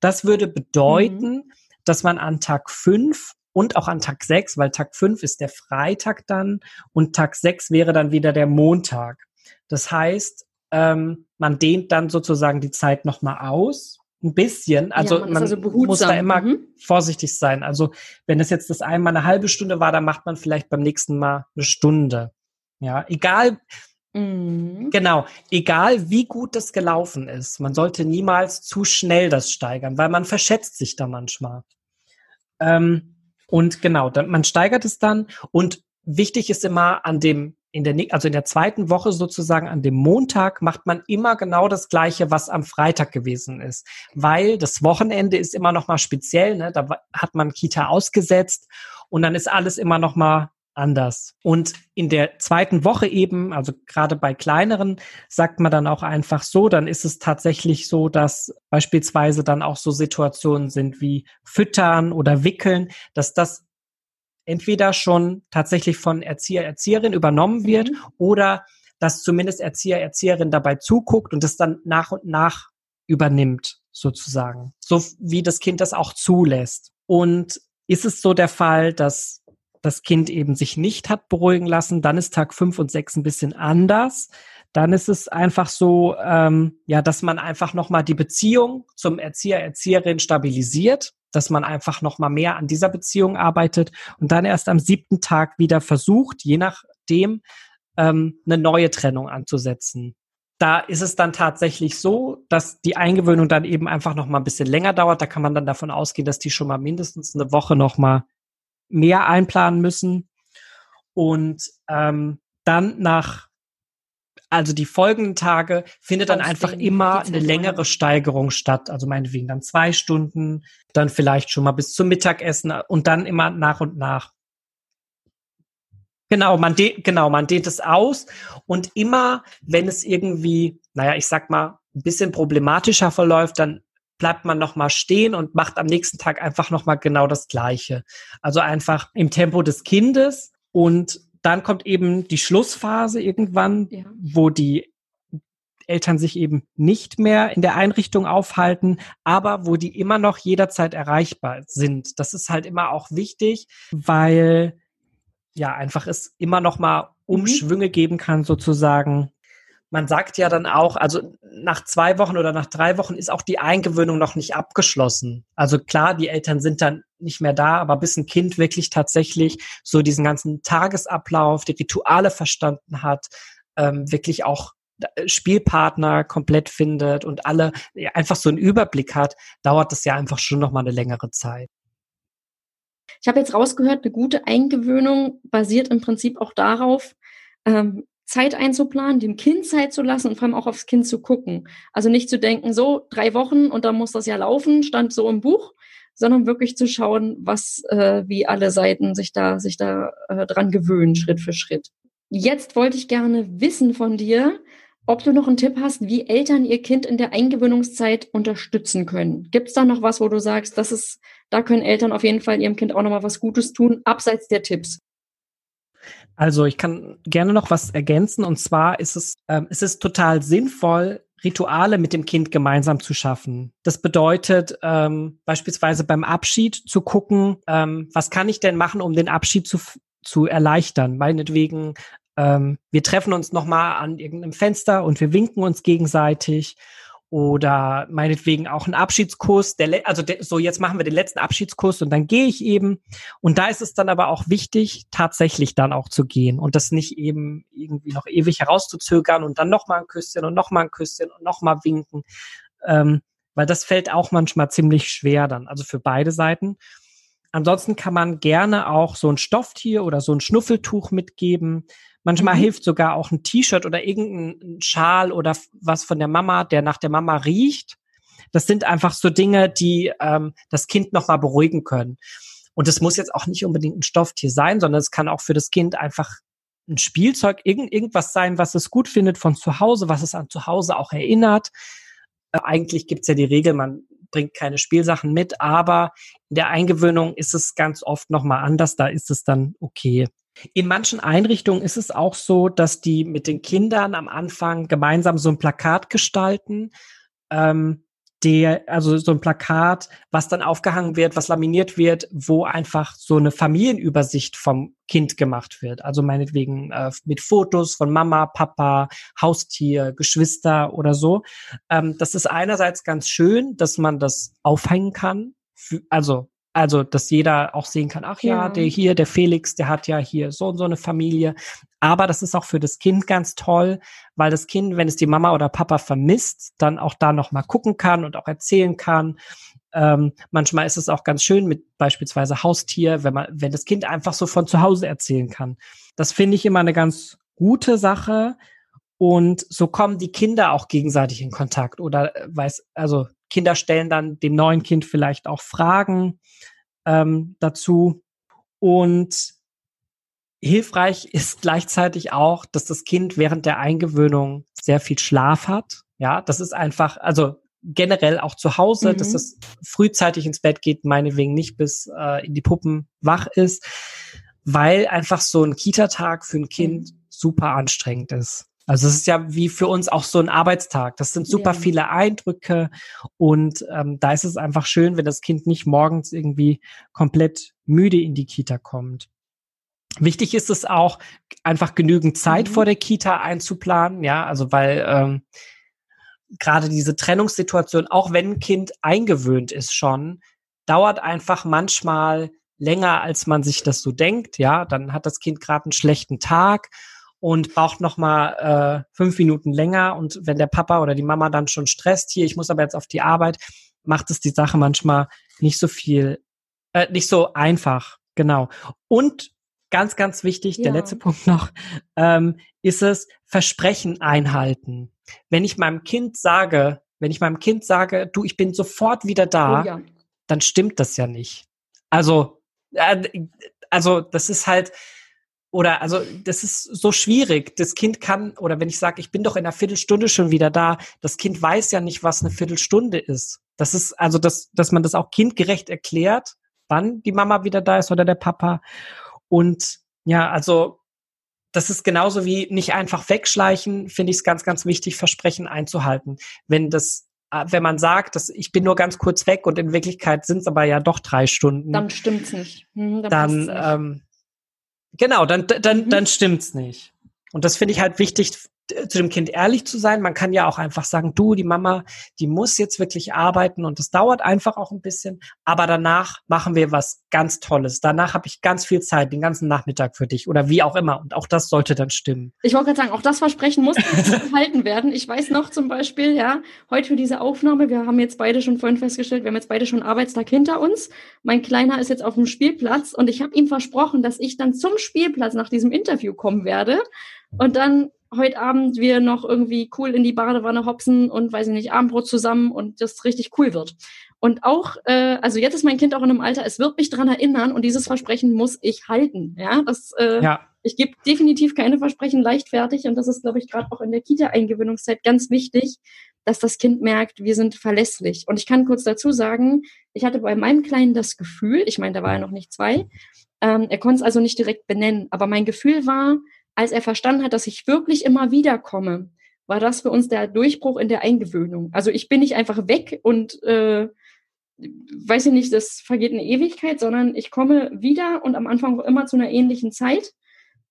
Das würde bedeuten, mhm. dass man an Tag 5 und auch an Tag 6, weil Tag 5 ist der Freitag dann und Tag 6 wäre dann wieder der Montag. Das heißt, ähm, man dehnt dann sozusagen die Zeit nochmal aus ein bisschen. Also ja, man, man also muss da immer mhm. vorsichtig sein. Also wenn es jetzt das einmal eine halbe Stunde war, dann macht man vielleicht beim nächsten Mal eine Stunde. Ja, egal, Mhm. Genau, egal wie gut das gelaufen ist, man sollte niemals zu schnell das steigern, weil man verschätzt sich da manchmal. Ähm, Und genau, dann, man steigert es dann und wichtig ist immer an dem in der, also in der zweiten Woche sozusagen an dem Montag macht man immer genau das Gleiche, was am Freitag gewesen ist. Weil das Wochenende ist immer noch mal speziell, ne? da hat man Kita ausgesetzt und dann ist alles immer noch mal anders. Und in der zweiten Woche eben, also gerade bei kleineren, sagt man dann auch einfach so, dann ist es tatsächlich so, dass beispielsweise dann auch so Situationen sind wie Füttern oder Wickeln, dass das entweder schon tatsächlich von Erzieher, Erzieherin übernommen wird mhm. oder dass zumindest Erzieher, Erzieherin dabei zuguckt und das dann nach und nach übernimmt, sozusagen. So wie das Kind das auch zulässt. Und ist es so der Fall, dass das Kind eben sich nicht hat beruhigen lassen, dann ist Tag fünf und sechs ein bisschen anders. Dann ist es einfach so, ähm, ja, dass man einfach nochmal die Beziehung zum Erzieher, Erzieherin stabilisiert dass man einfach noch mal mehr an dieser Beziehung arbeitet und dann erst am siebten Tag wieder versucht, je nachdem, ähm, eine neue Trennung anzusetzen. Da ist es dann tatsächlich so, dass die Eingewöhnung dann eben einfach noch mal ein bisschen länger dauert. Da kann man dann davon ausgehen, dass die schon mal mindestens eine Woche noch mal mehr einplanen müssen. Und ähm, dann nach also die folgenden Tage findet dann einfach immer eine längere Steigerung statt. Also meinetwegen dann zwei Stunden, dann vielleicht schon mal bis zum Mittagessen und dann immer nach und nach. Genau, man dehnt, genau, man dehnt es aus und immer, wenn es irgendwie, naja, ich sag mal, ein bisschen problematischer verläuft, dann bleibt man noch mal stehen und macht am nächsten Tag einfach noch mal genau das Gleiche. Also einfach im Tempo des Kindes und dann kommt eben die Schlussphase irgendwann, ja. wo die Eltern sich eben nicht mehr in der Einrichtung aufhalten, aber wo die immer noch jederzeit erreichbar sind. Das ist halt immer auch wichtig, weil ja einfach es immer noch mal mhm. Umschwünge geben kann sozusagen man sagt ja dann auch, also nach zwei Wochen oder nach drei Wochen ist auch die Eingewöhnung noch nicht abgeschlossen. Also klar, die Eltern sind dann nicht mehr da, aber bis ein Kind wirklich tatsächlich so diesen ganzen Tagesablauf, die Rituale verstanden hat, ähm, wirklich auch äh, Spielpartner komplett findet und alle ja, einfach so einen Überblick hat, dauert das ja einfach schon noch mal eine längere Zeit. Ich habe jetzt rausgehört, eine gute Eingewöhnung basiert im Prinzip auch darauf, ähm, Zeit einzuplanen, dem Kind Zeit zu lassen und vor allem auch aufs Kind zu gucken. Also nicht zu denken, so drei Wochen und dann muss das ja laufen, stand so im Buch, sondern wirklich zu schauen, was, äh, wie alle Seiten sich da, sich da äh, dran gewöhnen, Schritt für Schritt. Jetzt wollte ich gerne wissen von dir, ob du noch einen Tipp hast, wie Eltern ihr Kind in der Eingewöhnungszeit unterstützen können. Gibt es da noch was, wo du sagst, das ist, da können Eltern auf jeden Fall ihrem Kind auch noch mal was Gutes tun, abseits der Tipps? Also ich kann gerne noch was ergänzen und zwar ist es, ähm, ist es total sinnvoll, Rituale mit dem Kind gemeinsam zu schaffen. Das bedeutet ähm, beispielsweise beim Abschied zu gucken, ähm, was kann ich denn machen, um den Abschied zu, zu erleichtern. Meinetwegen, ähm, wir treffen uns nochmal an irgendeinem Fenster und wir winken uns gegenseitig oder meinetwegen auch ein Abschiedskurs, der, also der, so jetzt machen wir den letzten Abschiedskurs und dann gehe ich eben. Und da ist es dann aber auch wichtig, tatsächlich dann auch zu gehen und das nicht eben irgendwie noch ewig herauszuzögern und dann nochmal ein Küsschen und nochmal ein Küsschen und nochmal winken, ähm, weil das fällt auch manchmal ziemlich schwer dann, also für beide Seiten. Ansonsten kann man gerne auch so ein Stofftier oder so ein Schnuffeltuch mitgeben. Manchmal mhm. hilft sogar auch ein T-Shirt oder irgendein Schal oder was von der Mama, der nach der Mama riecht. Das sind einfach so Dinge, die ähm, das Kind nochmal beruhigen können. Und es muss jetzt auch nicht unbedingt ein Stofftier sein, sondern es kann auch für das Kind einfach ein Spielzeug, irgend, irgendwas sein, was es gut findet von zu Hause, was es an zu Hause auch erinnert. Äh, eigentlich gibt's ja die Regel, man bringt keine Spielsachen mit, aber in der Eingewöhnung ist es ganz oft nochmal anders, da ist es dann okay. In manchen Einrichtungen ist es auch so, dass die mit den Kindern am Anfang gemeinsam so ein Plakat gestalten. Ähm, der, also so ein Plakat, was dann aufgehangen wird, was laminiert wird, wo einfach so eine Familienübersicht vom Kind gemacht wird. Also meinetwegen äh, mit Fotos von Mama, Papa, Haustier, Geschwister oder so. Ähm, das ist einerseits ganz schön, dass man das aufhängen kann. Also also, dass jeder auch sehen kann, ach ja, ja, der hier, der Felix, der hat ja hier so und so eine Familie. Aber das ist auch für das Kind ganz toll, weil das Kind, wenn es die Mama oder Papa vermisst, dann auch da nochmal gucken kann und auch erzählen kann. Ähm, manchmal ist es auch ganz schön mit beispielsweise Haustier, wenn man, wenn das Kind einfach so von zu Hause erzählen kann. Das finde ich immer eine ganz gute Sache. Und so kommen die Kinder auch gegenseitig in Kontakt oder äh, weiß, also Kinder stellen dann dem neuen Kind vielleicht auch Fragen ähm, dazu. Und hilfreich ist gleichzeitig auch, dass das Kind während der Eingewöhnung sehr viel Schlaf hat. Ja, das ist einfach, also generell auch zu Hause, mhm. dass es frühzeitig ins Bett geht, meinetwegen nicht bis äh, in die Puppen wach ist, weil einfach so ein Kita-Tag für ein Kind mhm. super anstrengend ist. Also es ist ja wie für uns auch so ein Arbeitstag. Das sind super ja. viele Eindrücke und ähm, da ist es einfach schön, wenn das Kind nicht morgens irgendwie komplett müde in die Kita kommt. Wichtig ist es auch, einfach genügend Zeit mhm. vor der Kita einzuplanen, ja, also weil ähm, gerade diese Trennungssituation, auch wenn ein Kind eingewöhnt ist schon, dauert einfach manchmal länger, als man sich das so denkt, ja, dann hat das Kind gerade einen schlechten Tag und braucht noch mal äh, fünf Minuten länger und wenn der Papa oder die Mama dann schon stresst, hier, ich muss aber jetzt auf die Arbeit, macht es die Sache manchmal nicht so viel, äh, nicht so einfach, genau. Und ganz, ganz wichtig, ja. der letzte Punkt noch, ähm, ist es Versprechen einhalten. Wenn ich meinem Kind sage, wenn ich meinem Kind sage, du, ich bin sofort wieder da, oh ja. dann stimmt das ja nicht. Also, äh, also das ist halt, oder also das ist so schwierig. Das Kind kann, oder wenn ich sage, ich bin doch in einer Viertelstunde schon wieder da, das Kind weiß ja nicht, was eine Viertelstunde ist. Das ist also, dass, dass man das auch kindgerecht erklärt, wann die Mama wieder da ist oder der Papa. Und ja, also das ist genauso wie nicht einfach wegschleichen, finde ich es ganz, ganz wichtig, Versprechen einzuhalten. Wenn das äh, wenn man sagt, dass ich bin nur ganz kurz weg und in Wirklichkeit sind es aber ja doch drei Stunden. Dann stimmt's nicht. Hm, dann, dann nicht. Ähm, Genau, dann, dann, mhm. dann stimmt's nicht. Und das finde ich halt wichtig, zu dem Kind ehrlich zu sein. Man kann ja auch einfach sagen, du, die Mama, die muss jetzt wirklich arbeiten und das dauert einfach auch ein bisschen. Aber danach machen wir was ganz Tolles. Danach habe ich ganz viel Zeit, den ganzen Nachmittag für dich oder wie auch immer. Und auch das sollte dann stimmen. Ich wollte gerade sagen, auch das Versprechen muss gehalten werden. Ich weiß noch zum Beispiel, ja, heute für diese Aufnahme, wir haben jetzt beide schon vorhin festgestellt, wir haben jetzt beide schon einen Arbeitstag hinter uns. Mein Kleiner ist jetzt auf dem Spielplatz und ich habe ihm versprochen, dass ich dann zum Spielplatz nach diesem Interview kommen werde. Und dann heute Abend wir noch irgendwie cool in die Badewanne hopsen und weiß ich nicht, Abendbrot zusammen und das richtig cool wird. Und auch, äh, also jetzt ist mein Kind auch in einem Alter, es wird mich dran erinnern und dieses Versprechen muss ich halten. Ja, das, äh, ja. ich gebe definitiv keine Versprechen leichtfertig und das ist, glaube ich, gerade auch in der Kita-Eingewöhnungszeit ganz wichtig, dass das Kind merkt, wir sind verlässlich. Und ich kann kurz dazu sagen, ich hatte bei meinem Kleinen das Gefühl, ich meine, da war er noch nicht zwei, ähm, er konnte es also nicht direkt benennen, aber mein Gefühl war, als er verstanden hat, dass ich wirklich immer wieder komme, war das für uns der Durchbruch in der Eingewöhnung. Also ich bin nicht einfach weg und äh, weiß ich nicht, das vergeht eine Ewigkeit, sondern ich komme wieder und am Anfang immer zu einer ähnlichen Zeit.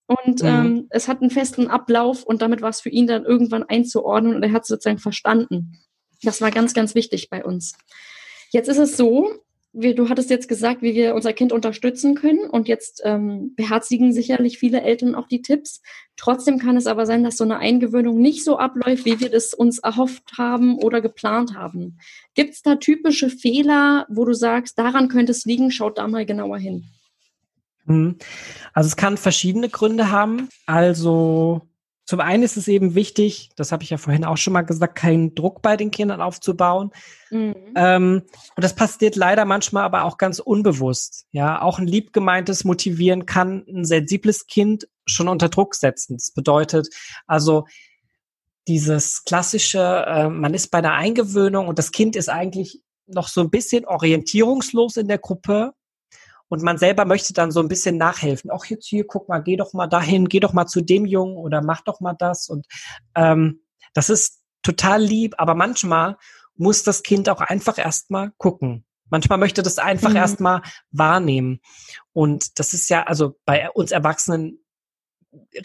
Und mhm. ähm, es hat einen festen Ablauf und damit war es für ihn dann irgendwann einzuordnen und er hat es sozusagen verstanden. Das war ganz, ganz wichtig bei uns. Jetzt ist es so, wie, du hattest jetzt gesagt, wie wir unser Kind unterstützen können und jetzt ähm, beherzigen sicherlich viele Eltern auch die Tipps. Trotzdem kann es aber sein, dass so eine Eingewöhnung nicht so abläuft, wie wir das uns erhofft haben oder geplant haben. Gibt es da typische Fehler, wo du sagst, daran könnte es liegen, schaut da mal genauer hin? Hm. Also es kann verschiedene Gründe haben. Also zum einen ist es eben wichtig, das habe ich ja vorhin auch schon mal gesagt, keinen Druck bei den Kindern aufzubauen. Mhm. Ähm, und das passiert leider manchmal aber auch ganz unbewusst. Ja, auch ein liebgemeintes Motivieren kann ein sensibles Kind schon unter Druck setzen. Das bedeutet also dieses klassische, äh, man ist bei einer Eingewöhnung und das Kind ist eigentlich noch so ein bisschen orientierungslos in der Gruppe und man selber möchte dann so ein bisschen nachhelfen. Auch jetzt hier, guck mal, geh doch mal dahin, geh doch mal zu dem Jungen oder mach doch mal das. Und ähm, das ist total lieb, aber manchmal muss das Kind auch einfach erstmal gucken. Manchmal möchte das einfach mhm. erstmal wahrnehmen. Und das ist ja also bei uns Erwachsenen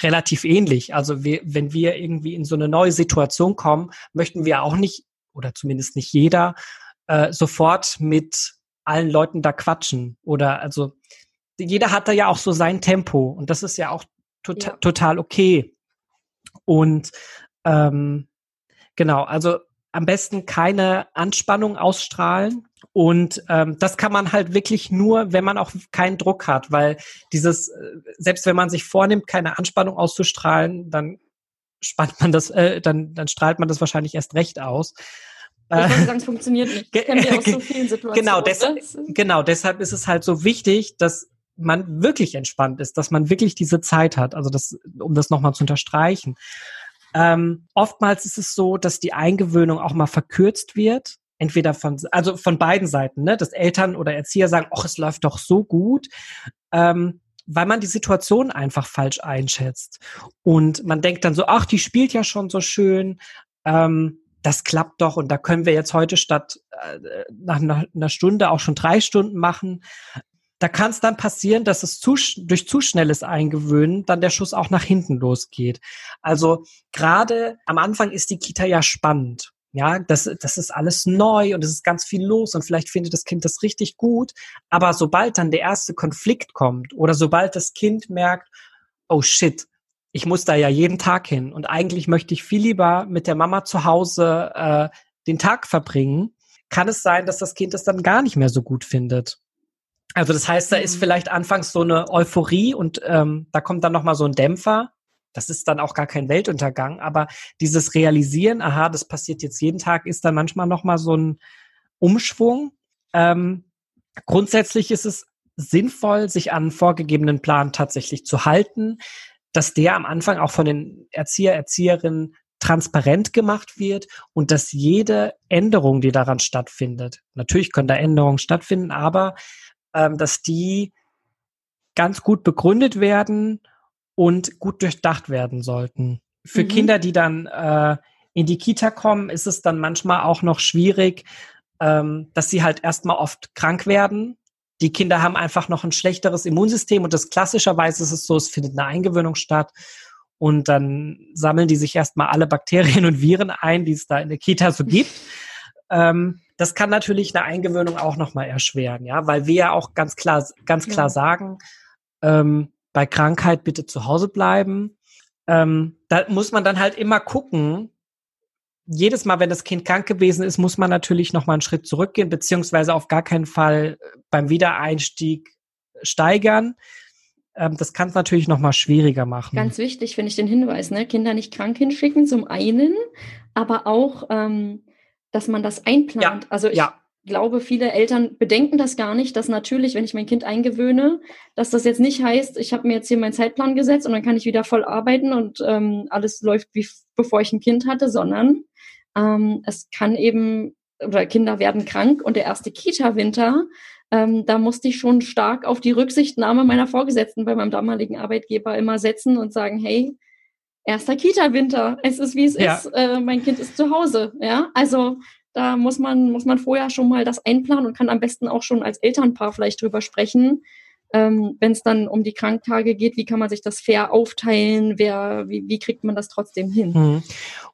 relativ ähnlich. Also wir, wenn wir irgendwie in so eine neue Situation kommen, möchten wir auch nicht, oder zumindest nicht jeder, äh, sofort mit allen Leuten da quatschen. Oder also jeder hat da ja auch so sein Tempo und das ist ja auch tota ja. total okay. Und ähm, genau, also am besten keine Anspannung ausstrahlen. Und ähm, das kann man halt wirklich nur, wenn man auch keinen Druck hat, weil dieses, äh, selbst wenn man sich vornimmt, keine Anspannung auszustrahlen, dann spannt man das, äh, dann, dann strahlt man das wahrscheinlich erst recht aus. Ich würde sagen, es funktioniert nicht. Das kennen wir aus so vielen Situationen. Genau, deshalb, genau, deshalb ist es halt so wichtig, dass man wirklich entspannt ist, dass man wirklich diese Zeit hat. Also das, um das nochmal zu unterstreichen. Ähm, oftmals ist es so, dass die Eingewöhnung auch mal verkürzt wird. Entweder von, also von beiden Seiten, ne? dass Eltern oder Erzieher sagen, ach, es läuft doch so gut. Ähm, weil man die Situation einfach falsch einschätzt. Und man denkt dann so, ach, die spielt ja schon so schön. Ähm, das klappt doch und da können wir jetzt heute statt äh, nach einer, Stunde auch schon drei Stunden machen. Da kann es dann passieren, dass es zu, durch zu schnelles Eingewöhnen dann der Schuss auch nach hinten losgeht. Also gerade am Anfang ist die Kita ja spannend. Ja, das, das ist alles neu und es ist ganz viel los und vielleicht findet das Kind das richtig gut. Aber sobald dann der erste Konflikt kommt oder sobald das Kind merkt, oh shit, ich muss da ja jeden Tag hin und eigentlich möchte ich viel lieber mit der Mama zu Hause äh, den Tag verbringen, kann es sein, dass das Kind es dann gar nicht mehr so gut findet. Also das heißt, da ist mhm. vielleicht anfangs so eine Euphorie und ähm, da kommt dann noch mal so ein Dämpfer das ist dann auch gar kein Weltuntergang, aber dieses Realisieren, aha, das passiert jetzt jeden Tag, ist dann manchmal nochmal so ein Umschwung. Ähm, grundsätzlich ist es sinnvoll, sich an einen vorgegebenen Plan tatsächlich zu halten, dass der am Anfang auch von den Erzieher, Erzieherinnen transparent gemacht wird und dass jede Änderung, die daran stattfindet, natürlich können da Änderungen stattfinden, aber ähm, dass die ganz gut begründet werden und gut durchdacht werden sollten. Für mhm. Kinder, die dann äh, in die Kita kommen, ist es dann manchmal auch noch schwierig, ähm, dass sie halt erstmal oft krank werden. Die Kinder haben einfach noch ein schlechteres Immunsystem und das klassischerweise ist es so, es findet eine Eingewöhnung statt und dann sammeln die sich erstmal alle Bakterien und Viren ein, die es da in der Kita so gibt. Ähm, das kann natürlich eine Eingewöhnung auch nochmal erschweren, ja, weil wir ja auch ganz klar, ganz klar ja. sagen, ähm, bei Krankheit bitte zu Hause bleiben. Ähm, da muss man dann halt immer gucken. Jedes Mal, wenn das Kind krank gewesen ist, muss man natürlich noch mal einen Schritt zurückgehen, beziehungsweise auf gar keinen Fall beim Wiedereinstieg steigern. Ähm, das kann es natürlich noch mal schwieriger machen. Ganz wichtig finde ich den Hinweis, ne? Kinder nicht krank hinschicken, zum einen, aber auch, ähm, dass man das einplant. Ja, also ich, ja glaube, viele Eltern bedenken das gar nicht, dass natürlich, wenn ich mein Kind eingewöhne, dass das jetzt nicht heißt, ich habe mir jetzt hier meinen Zeitplan gesetzt und dann kann ich wieder voll arbeiten und ähm, alles läuft wie bevor ich ein Kind hatte, sondern ähm, es kann eben, oder Kinder werden krank und der erste Kita-Winter, ähm, da musste ich schon stark auf die Rücksichtnahme meiner Vorgesetzten bei meinem damaligen Arbeitgeber immer setzen und sagen, hey, erster Kita-Winter, es ist wie es ja. ist, äh, mein Kind ist zu Hause, ja, also da muss man, muss man vorher schon mal das einplanen und kann am besten auch schon als Elternpaar vielleicht drüber sprechen. Ähm, Wenn es dann um die Kranktage geht, wie kann man sich das fair aufteilen? Wer, wie, wie kriegt man das trotzdem hin? Mhm.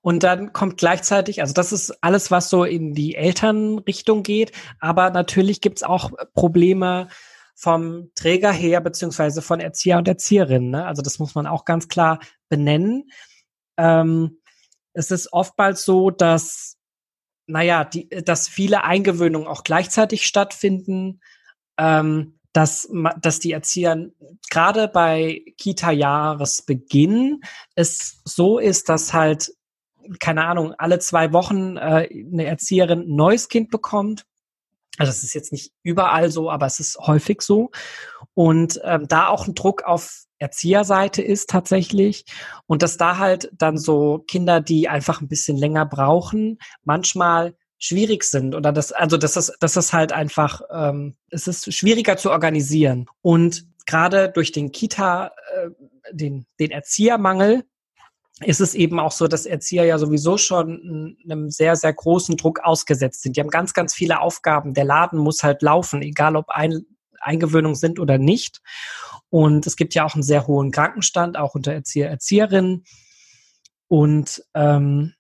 Und dann kommt gleichzeitig, also das ist alles, was so in die Elternrichtung geht, aber natürlich gibt es auch Probleme vom Träger her, beziehungsweise von Erzieher und Erzieherinnen. Ne? Also das muss man auch ganz klar benennen. Ähm, es ist oftmals so, dass naja, die, dass viele Eingewöhnungen auch gleichzeitig stattfinden, ähm, dass, dass die Erzieher gerade bei Kita-Jahresbeginn es so ist, dass halt, keine Ahnung, alle zwei Wochen äh, eine Erzieherin ein neues Kind bekommt. Also das ist jetzt nicht überall so, aber es ist häufig so. Und ähm, da auch ein Druck auf Erzieherseite ist tatsächlich. Und dass da halt dann so Kinder, die einfach ein bisschen länger brauchen, manchmal schwierig sind oder das, also das ist, das halt einfach, ähm, es ist schwieriger zu organisieren. Und gerade durch den Kita, äh, den, den Erziehermangel, ist es eben auch so, dass Erzieher ja sowieso schon einem sehr, sehr großen Druck ausgesetzt sind. Die haben ganz, ganz viele Aufgaben. Der Laden muss halt laufen, egal ob ein, Eingewöhnung sind oder nicht. Und es gibt ja auch einen sehr hohen Krankenstand, auch unter Erzieher, Erzieherinnen. Und ähm,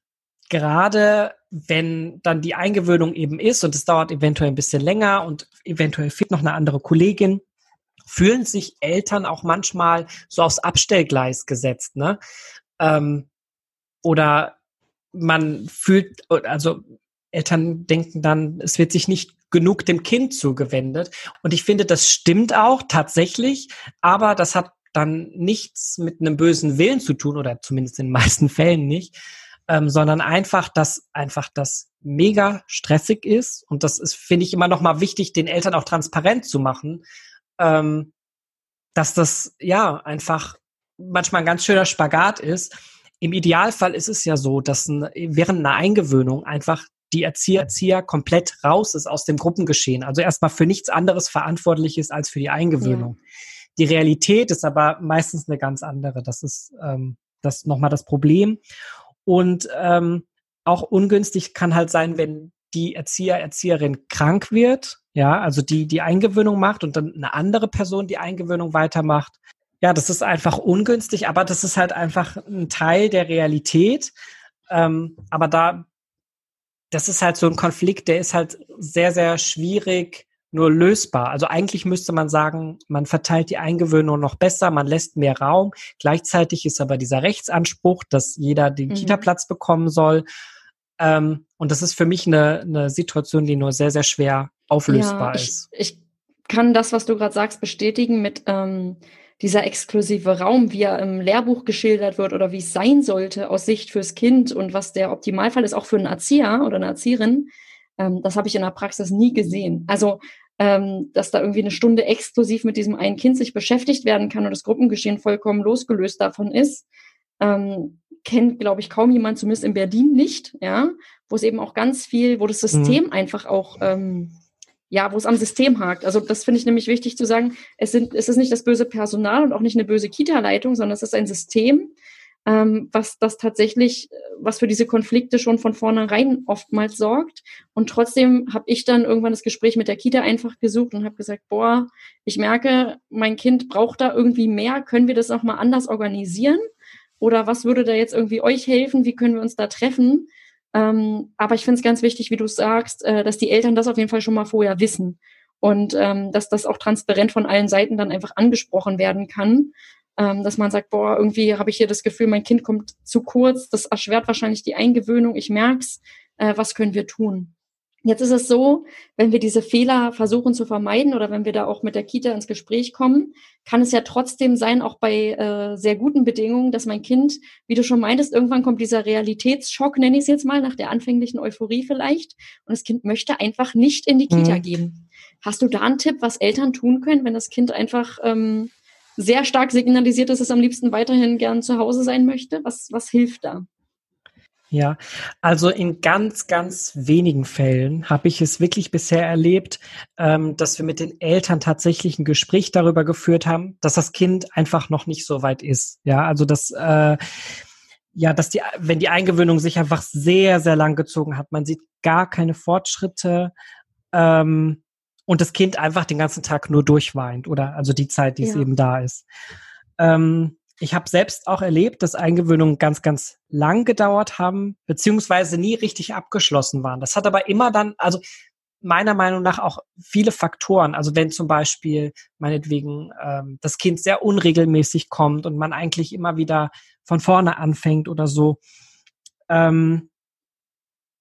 gerade wenn dann die Eingewöhnung eben ist und es dauert eventuell ein bisschen länger und eventuell fehlt noch eine andere Kollegin, fühlen sich Eltern auch manchmal so aufs Abstellgleis gesetzt, ne? Ähm, oder man fühlt, also Eltern denken dann, es wird sich nicht genug dem Kind zugewendet. Und ich finde, das stimmt auch tatsächlich, aber das hat dann nichts mit einem bösen Willen zu tun oder zumindest in den meisten Fällen nicht, ähm, sondern einfach, dass einfach das mega stressig ist und das ist, finde ich, immer noch mal wichtig, den Eltern auch transparent zu machen, ähm, dass das ja einfach manchmal ein ganz schöner Spagat ist. Im Idealfall ist es ja so, dass ein, während einer Eingewöhnung einfach die Erzieher, Erzieher komplett raus ist aus dem Gruppengeschehen. Also erstmal für nichts anderes verantwortlich ist als für die Eingewöhnung. Ja. Die Realität ist aber meistens eine ganz andere. Das ist ähm, das nochmal das Problem. Und ähm, auch ungünstig kann halt sein, wenn die Erzieher, Erzieherin krank wird, ja, also die die Eingewöhnung macht und dann eine andere Person die Eingewöhnung weitermacht. Ja, das ist einfach ungünstig, aber das ist halt einfach ein Teil der Realität. Ähm, aber da das ist halt so ein Konflikt, der ist halt sehr, sehr schwierig nur lösbar. Also eigentlich müsste man sagen, man verteilt die Eingewöhnung noch besser, man lässt mehr Raum. Gleichzeitig ist aber dieser Rechtsanspruch, dass jeder den mhm. Kita-Platz bekommen soll. Ähm, und das ist für mich eine, eine Situation, die nur sehr, sehr schwer auflösbar ja, ich, ist. Ich kann das, was du gerade sagst, bestätigen mit ähm, dieser exklusive Raum, wie er im Lehrbuch geschildert wird oder wie es sein sollte aus Sicht fürs Kind und was der Optimalfall ist, auch für einen Erzieher oder eine Erzieherin, ähm, das habe ich in der Praxis nie gesehen. Also, ähm, dass da irgendwie eine Stunde exklusiv mit diesem einen Kind sich beschäftigt werden kann und das Gruppengeschehen vollkommen losgelöst davon ist, ähm, kennt, glaube ich, kaum jemand, zumindest in Berlin nicht, ja, wo es eben auch ganz viel, wo das. System mhm. einfach auch ähm, ja, wo es am System hakt. Also das finde ich nämlich wichtig zu sagen. Es, sind, es ist nicht das böse Personal und auch nicht eine böse Kita-Leitung, sondern es ist ein System, ähm, was das tatsächlich, was für diese Konflikte schon von vornherein oftmals sorgt. Und trotzdem habe ich dann irgendwann das Gespräch mit der Kita einfach gesucht und habe gesagt, boah, ich merke, mein Kind braucht da irgendwie mehr. Können wir das auch mal anders organisieren? Oder was würde da jetzt irgendwie euch helfen? Wie können wir uns da treffen? Ähm, aber ich finde es ganz wichtig, wie du sagst, äh, dass die Eltern das auf jeden Fall schon mal vorher wissen und ähm, dass das auch transparent von allen Seiten dann einfach angesprochen werden kann. Ähm, dass man sagt, boah, irgendwie habe ich hier das Gefühl, mein Kind kommt zu kurz, das erschwert wahrscheinlich die Eingewöhnung, ich merk's, äh, was können wir tun? Jetzt ist es so, wenn wir diese Fehler versuchen zu vermeiden oder wenn wir da auch mit der Kita ins Gespräch kommen, kann es ja trotzdem sein, auch bei äh, sehr guten Bedingungen, dass mein Kind, wie du schon meintest, irgendwann kommt dieser Realitätsschock, nenne ich es jetzt mal, nach der anfänglichen Euphorie vielleicht, und das Kind möchte einfach nicht in die Kita mhm. gehen. Hast du da einen Tipp, was Eltern tun können, wenn das Kind einfach ähm, sehr stark signalisiert, dass es am liebsten weiterhin gern zu Hause sein möchte? Was, was hilft da? Ja, also in ganz, ganz wenigen Fällen habe ich es wirklich bisher erlebt, ähm, dass wir mit den Eltern tatsächlich ein Gespräch darüber geführt haben, dass das Kind einfach noch nicht so weit ist. Ja, also dass äh, ja, dass die, wenn die Eingewöhnung sich einfach sehr, sehr lang gezogen hat, man sieht gar keine Fortschritte ähm, und das Kind einfach den ganzen Tag nur durchweint oder also die Zeit, die ja. es eben da ist. Ähm, ich habe selbst auch erlebt, dass Eingewöhnungen ganz, ganz lang gedauert haben, beziehungsweise nie richtig abgeschlossen waren. Das hat aber immer dann, also meiner Meinung nach auch viele Faktoren. Also wenn zum Beispiel meinetwegen ähm, das Kind sehr unregelmäßig kommt und man eigentlich immer wieder von vorne anfängt oder so. Ähm,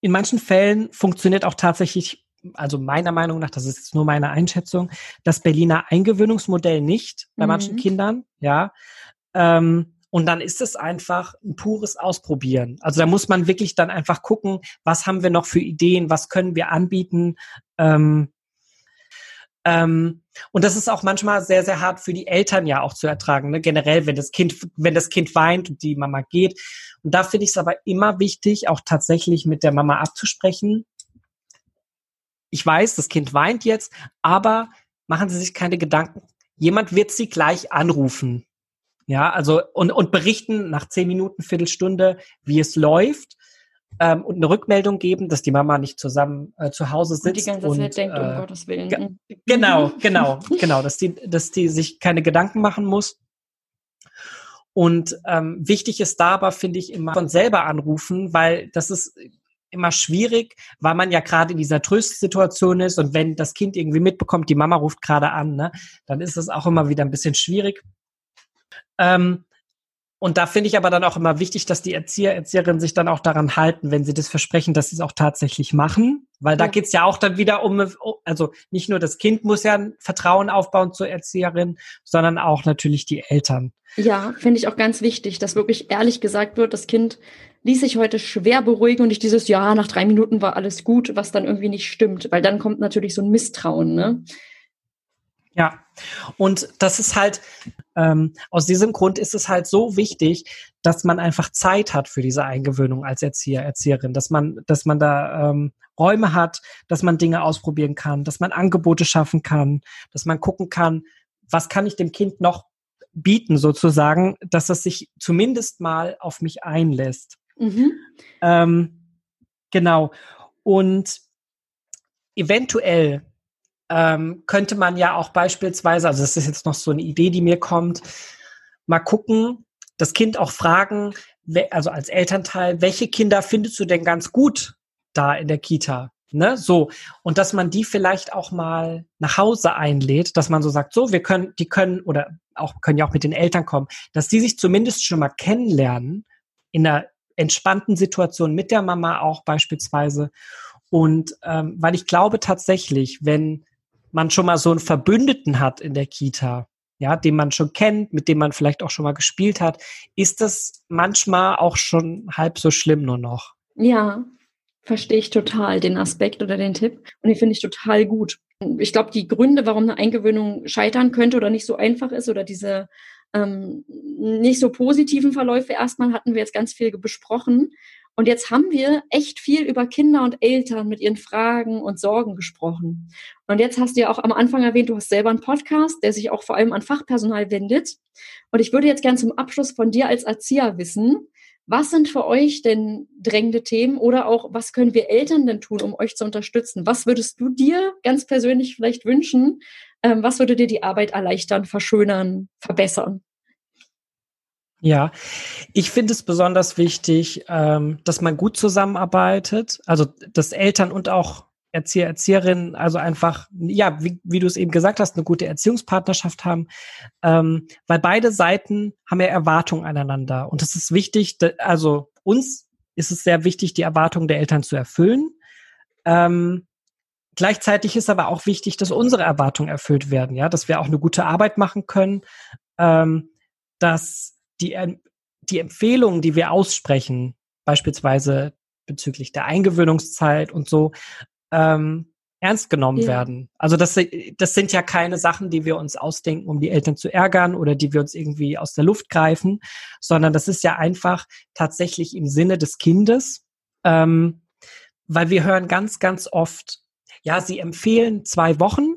in manchen Fällen funktioniert auch tatsächlich, also meiner Meinung nach, das ist jetzt nur meine Einschätzung, das Berliner Eingewöhnungsmodell nicht bei mhm. manchen Kindern, ja. Ähm, und dann ist es einfach ein pures Ausprobieren. Also da muss man wirklich dann einfach gucken, was haben wir noch für Ideen, was können wir anbieten. Ähm, ähm, und das ist auch manchmal sehr, sehr hart für die Eltern ja auch zu ertragen. Ne? Generell, wenn das Kind, wenn das Kind weint und die Mama geht. Und da finde ich es aber immer wichtig, auch tatsächlich mit der Mama abzusprechen. Ich weiß, das Kind weint jetzt, aber machen Sie sich keine Gedanken. Jemand wird Sie gleich anrufen. Ja, also und, und berichten nach zehn Minuten, Viertelstunde, wie es läuft ähm, und eine Rückmeldung geben, dass die Mama nicht zusammen äh, zu Hause sitzt. Und die ganze Zeit denkt, um äh, Gottes Willen. Ge genau, genau, genau, dass die, dass die sich keine Gedanken machen muss. Und ähm, wichtig ist da aber, finde ich, immer von selber anrufen, weil das ist immer schwierig, weil man ja gerade in dieser Tröstsituation ist und wenn das Kind irgendwie mitbekommt, die Mama ruft gerade an, ne, dann ist es auch immer wieder ein bisschen schwierig. Ähm, Und da finde ich aber dann auch immer wichtig, dass die Erzieher, Erzieherinnen sich dann auch daran halten, wenn sie das versprechen, dass sie es auch tatsächlich machen. Weil da ja. geht's ja auch dann wieder um, also nicht nur das Kind muss ja ein Vertrauen aufbauen zur Erzieherin, sondern auch natürlich die Eltern. Ja, finde ich auch ganz wichtig, dass wirklich ehrlich gesagt wird, das Kind ließ sich heute schwer beruhigen und nicht dieses, ja, nach drei Minuten war alles gut, was dann irgendwie nicht stimmt, weil dann kommt natürlich so ein Misstrauen, ne? Ja, und das ist halt, ähm, aus diesem Grund ist es halt so wichtig, dass man einfach Zeit hat für diese Eingewöhnung als Erzieher, Erzieherin, dass man, dass man da ähm, Räume hat, dass man Dinge ausprobieren kann, dass man Angebote schaffen kann, dass man gucken kann, was kann ich dem Kind noch bieten sozusagen, dass es sich zumindest mal auf mich einlässt. Mhm. Ähm, genau. Und eventuell ähm, könnte man ja auch beispielsweise, also das ist jetzt noch so eine Idee, die mir kommt, mal gucken, das Kind auch fragen, also als Elternteil, welche Kinder findest du denn ganz gut da in der Kita? Ne, so. Und dass man die vielleicht auch mal nach Hause einlädt, dass man so sagt, so, wir können, die können, oder auch, können ja auch mit den Eltern kommen, dass die sich zumindest schon mal kennenlernen, in einer entspannten Situation mit der Mama auch beispielsweise. Und ähm, weil ich glaube tatsächlich, wenn man schon mal so einen Verbündeten hat in der Kita, ja, den man schon kennt, mit dem man vielleicht auch schon mal gespielt hat, ist das manchmal auch schon halb so schlimm nur noch. Ja, verstehe ich total den Aspekt oder den Tipp und den finde ich total gut. Ich glaube, die Gründe, warum eine Eingewöhnung scheitern könnte oder nicht so einfach ist oder diese ähm, nicht so positiven Verläufe erstmal hatten wir jetzt ganz viel besprochen. Und jetzt haben wir echt viel über Kinder und Eltern mit ihren Fragen und Sorgen gesprochen. Und jetzt hast du ja auch am Anfang erwähnt, du hast selber einen Podcast, der sich auch vor allem an Fachpersonal wendet. Und ich würde jetzt gern zum Abschluss von dir als Erzieher wissen, was sind für euch denn drängende Themen oder auch was können wir Eltern denn tun, um euch zu unterstützen? Was würdest du dir ganz persönlich vielleicht wünschen? Ähm, was würde dir die Arbeit erleichtern, verschönern, verbessern? Ja, ich finde es besonders wichtig, ähm, dass man gut zusammenarbeitet, also dass Eltern und auch Erzieher, Erzieherinnen, also einfach, ja, wie, wie du es eben gesagt hast, eine gute Erziehungspartnerschaft haben, ähm, weil beide Seiten haben ja Erwartungen aneinander. Und es ist wichtig, also uns ist es sehr wichtig, die Erwartungen der Eltern zu erfüllen. Ähm, gleichzeitig ist aber auch wichtig, dass unsere Erwartungen erfüllt werden, ja, dass wir auch eine gute Arbeit machen können, ähm, dass die, die Empfehlungen, die wir aussprechen, beispielsweise bezüglich der Eingewöhnungszeit und so, ähm, ernst genommen ja. werden. Also das, das sind ja keine Sachen, die wir uns ausdenken, um die Eltern zu ärgern oder die wir uns irgendwie aus der Luft greifen, sondern das ist ja einfach tatsächlich im Sinne des Kindes, ähm, weil wir hören ganz, ganz oft, ja, sie empfehlen zwei Wochen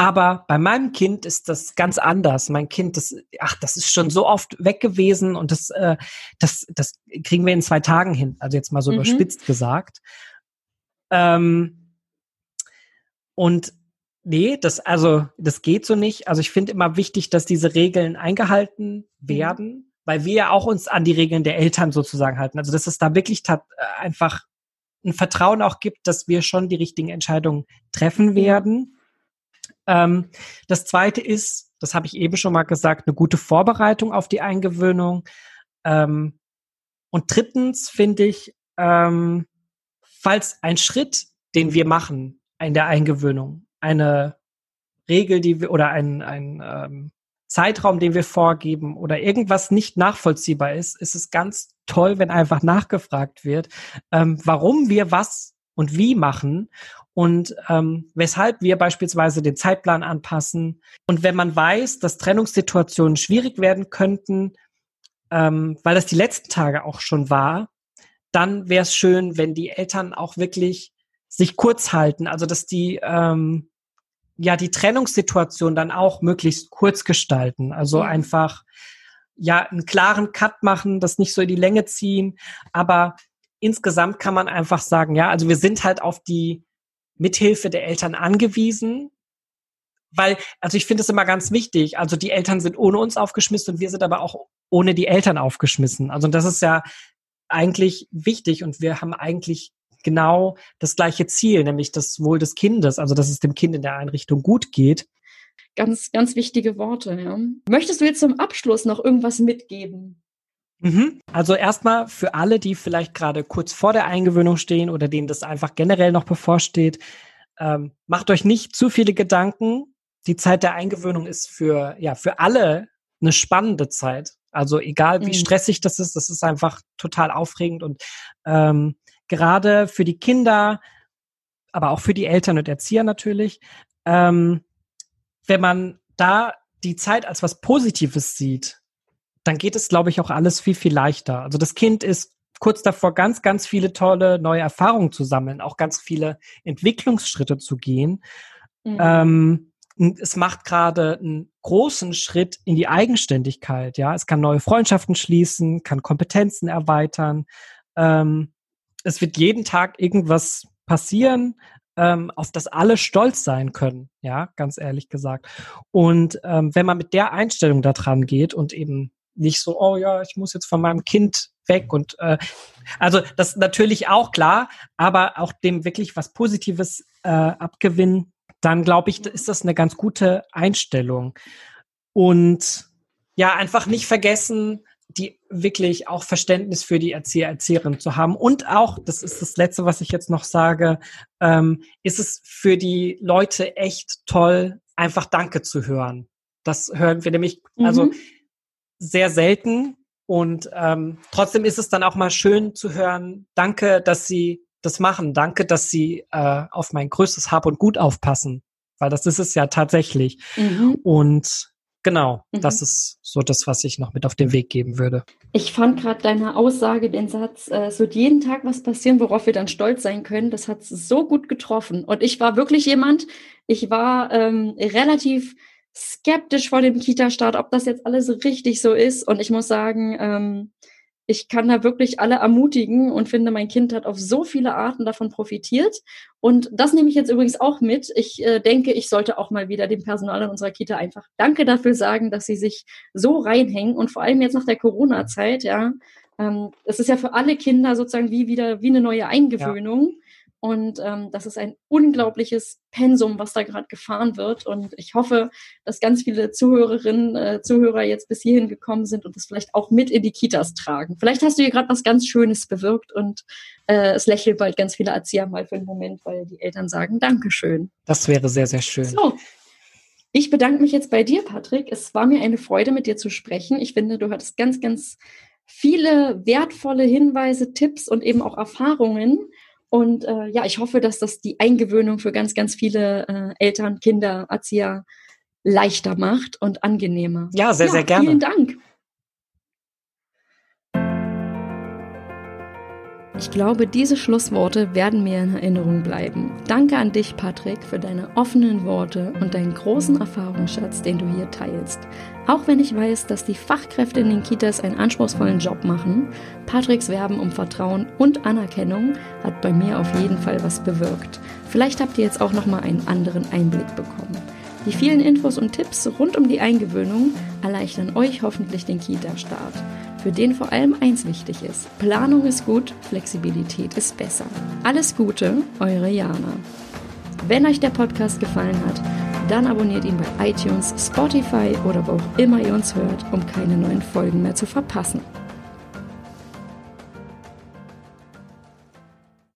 aber bei meinem Kind ist das ganz anders. Mein Kind, das, ach, das ist schon so oft weg gewesen und das, äh, das, das kriegen wir in zwei Tagen hin. Also jetzt mal so mhm. überspitzt gesagt. Ähm, und nee, das, also, das geht so nicht. Also ich finde immer wichtig, dass diese Regeln eingehalten mhm. werden, weil wir ja auch uns an die Regeln der Eltern sozusagen halten. Also dass es da wirklich äh, einfach ein Vertrauen auch gibt, dass wir schon die richtigen Entscheidungen treffen werden. Ähm, das zweite ist, das habe ich eben schon mal gesagt, eine gute Vorbereitung auf die Eingewöhnung. Ähm, und drittens finde ich, ähm, falls ein Schritt, den wir machen in der Eingewöhnung, eine Regel, die wir oder ein, ein ähm, Zeitraum, den wir vorgeben oder irgendwas nicht nachvollziehbar ist, ist es ganz toll, wenn einfach nachgefragt wird, ähm, warum wir was und wie machen und ähm, weshalb wir beispielsweise den Zeitplan anpassen. Und wenn man weiß, dass Trennungssituationen schwierig werden könnten, ähm, weil das die letzten Tage auch schon war, dann wäre es schön, wenn die Eltern auch wirklich sich kurz halten, also dass die ähm, ja die Trennungssituation dann auch möglichst kurz gestalten, also ja. einfach ja einen klaren Cut machen, das nicht so in die Länge ziehen, aber insgesamt kann man einfach sagen, ja, also wir sind halt auf die Mithilfe der Eltern angewiesen, weil, also ich finde es immer ganz wichtig. Also die Eltern sind ohne uns aufgeschmissen und wir sind aber auch ohne die Eltern aufgeschmissen. Also das ist ja eigentlich wichtig und wir haben eigentlich genau das gleiche Ziel, nämlich das Wohl des Kindes, also dass es dem Kind in der Einrichtung gut geht. Ganz, ganz wichtige Worte, ja. Möchtest du jetzt zum Abschluss noch irgendwas mitgeben? Mhm. Also erstmal für alle, die vielleicht gerade kurz vor der Eingewöhnung stehen oder denen das einfach generell noch bevorsteht, ähm, macht euch nicht zu viele Gedanken. Die Zeit der Eingewöhnung ist für, ja, für alle eine spannende Zeit. Also egal wie mhm. stressig das ist, das ist einfach total aufregend und ähm, gerade für die Kinder, aber auch für die Eltern und Erzieher natürlich, ähm, wenn man da die Zeit als was Positives sieht, dann geht es, glaube ich, auch alles viel, viel leichter. Also das Kind ist kurz davor, ganz, ganz viele tolle neue Erfahrungen zu sammeln, auch ganz viele Entwicklungsschritte zu gehen. Mhm. Ähm, es macht gerade einen großen Schritt in die Eigenständigkeit. Ja, es kann neue Freundschaften schließen, kann Kompetenzen erweitern. Ähm, es wird jeden Tag irgendwas passieren, ähm, auf das alle stolz sein können. Ja, ganz ehrlich gesagt. Und ähm, wenn man mit der Einstellung da dran geht und eben nicht so, oh ja, ich muss jetzt von meinem Kind weg und äh, also das natürlich auch klar, aber auch dem wirklich was Positives äh, abgewinnen, dann glaube ich, ist das eine ganz gute Einstellung. Und ja, einfach nicht vergessen, die wirklich auch Verständnis für die Erzieher, Erzieherin zu haben. Und auch, das ist das Letzte, was ich jetzt noch sage, ähm, ist es für die Leute echt toll, einfach Danke zu hören. Das hören wir nämlich, also mhm. sehr selten. Und ähm, trotzdem ist es dann auch mal schön zu hören, danke, dass Sie das machen. Danke, dass Sie äh, auf mein größtes Hab und Gut aufpassen. Weil das ist es ja tatsächlich. Mhm. Und genau, mhm. das ist so das, was ich noch mit auf den Weg geben würde. Ich fand gerade deine Aussage, den Satz, äh, es wird jeden Tag was passieren, worauf wir dann stolz sein können, das hat so gut getroffen. Und ich war wirklich jemand, ich war ähm, relativ skeptisch vor dem Kita-Start, ob das jetzt alles richtig so ist. Und ich muss sagen, ähm, ich kann da wirklich alle ermutigen und finde, mein Kind hat auf so viele Arten davon profitiert. Und das nehme ich jetzt übrigens auch mit. Ich äh, denke, ich sollte auch mal wieder dem Personal in unserer Kita einfach Danke dafür sagen, dass sie sich so reinhängen und vor allem jetzt nach der Corona-Zeit, ja. Ähm, ist ja für alle Kinder sozusagen wie wieder wie eine neue Eingewöhnung. Ja. Und ähm, das ist ein unglaubliches Pensum, was da gerade gefahren wird. Und ich hoffe, dass ganz viele Zuhörerinnen, äh, Zuhörer jetzt bis hierhin gekommen sind und das vielleicht auch mit in die Kitas tragen. Vielleicht hast du hier gerade was ganz Schönes bewirkt und äh, es lächeln bald ganz viele Erzieher mal für einen Moment, weil die Eltern sagen Dankeschön. Das wäre sehr, sehr schön. So. Ich bedanke mich jetzt bei dir, Patrick. Es war mir eine Freude, mit dir zu sprechen. Ich finde, du hattest ganz, ganz viele wertvolle Hinweise, Tipps und eben auch Erfahrungen und äh, ja, ich hoffe, dass das die Eingewöhnung für ganz, ganz viele äh, Eltern, Kinder, Erzieher leichter macht und angenehmer. Ja, sehr, ja, sehr gerne. Vielen Dank. Ich glaube, diese Schlussworte werden mir in Erinnerung bleiben. Danke an dich, Patrick, für deine offenen Worte und deinen großen Erfahrungsschatz, den du hier teilst. Auch wenn ich weiß, dass die Fachkräfte in den Kitas einen anspruchsvollen Job machen, Patricks Werben um Vertrauen und Anerkennung hat bei mir auf jeden Fall was bewirkt. Vielleicht habt ihr jetzt auch noch mal einen anderen Einblick bekommen. Die vielen Infos und Tipps rund um die Eingewöhnung erleichtern euch hoffentlich den Kita-Start für den vor allem eins wichtig ist. Planung ist gut, Flexibilität ist besser. Alles Gute, eure Jana. Wenn euch der Podcast gefallen hat, dann abonniert ihn bei iTunes, Spotify oder wo auch immer ihr uns hört, um keine neuen Folgen mehr zu verpassen.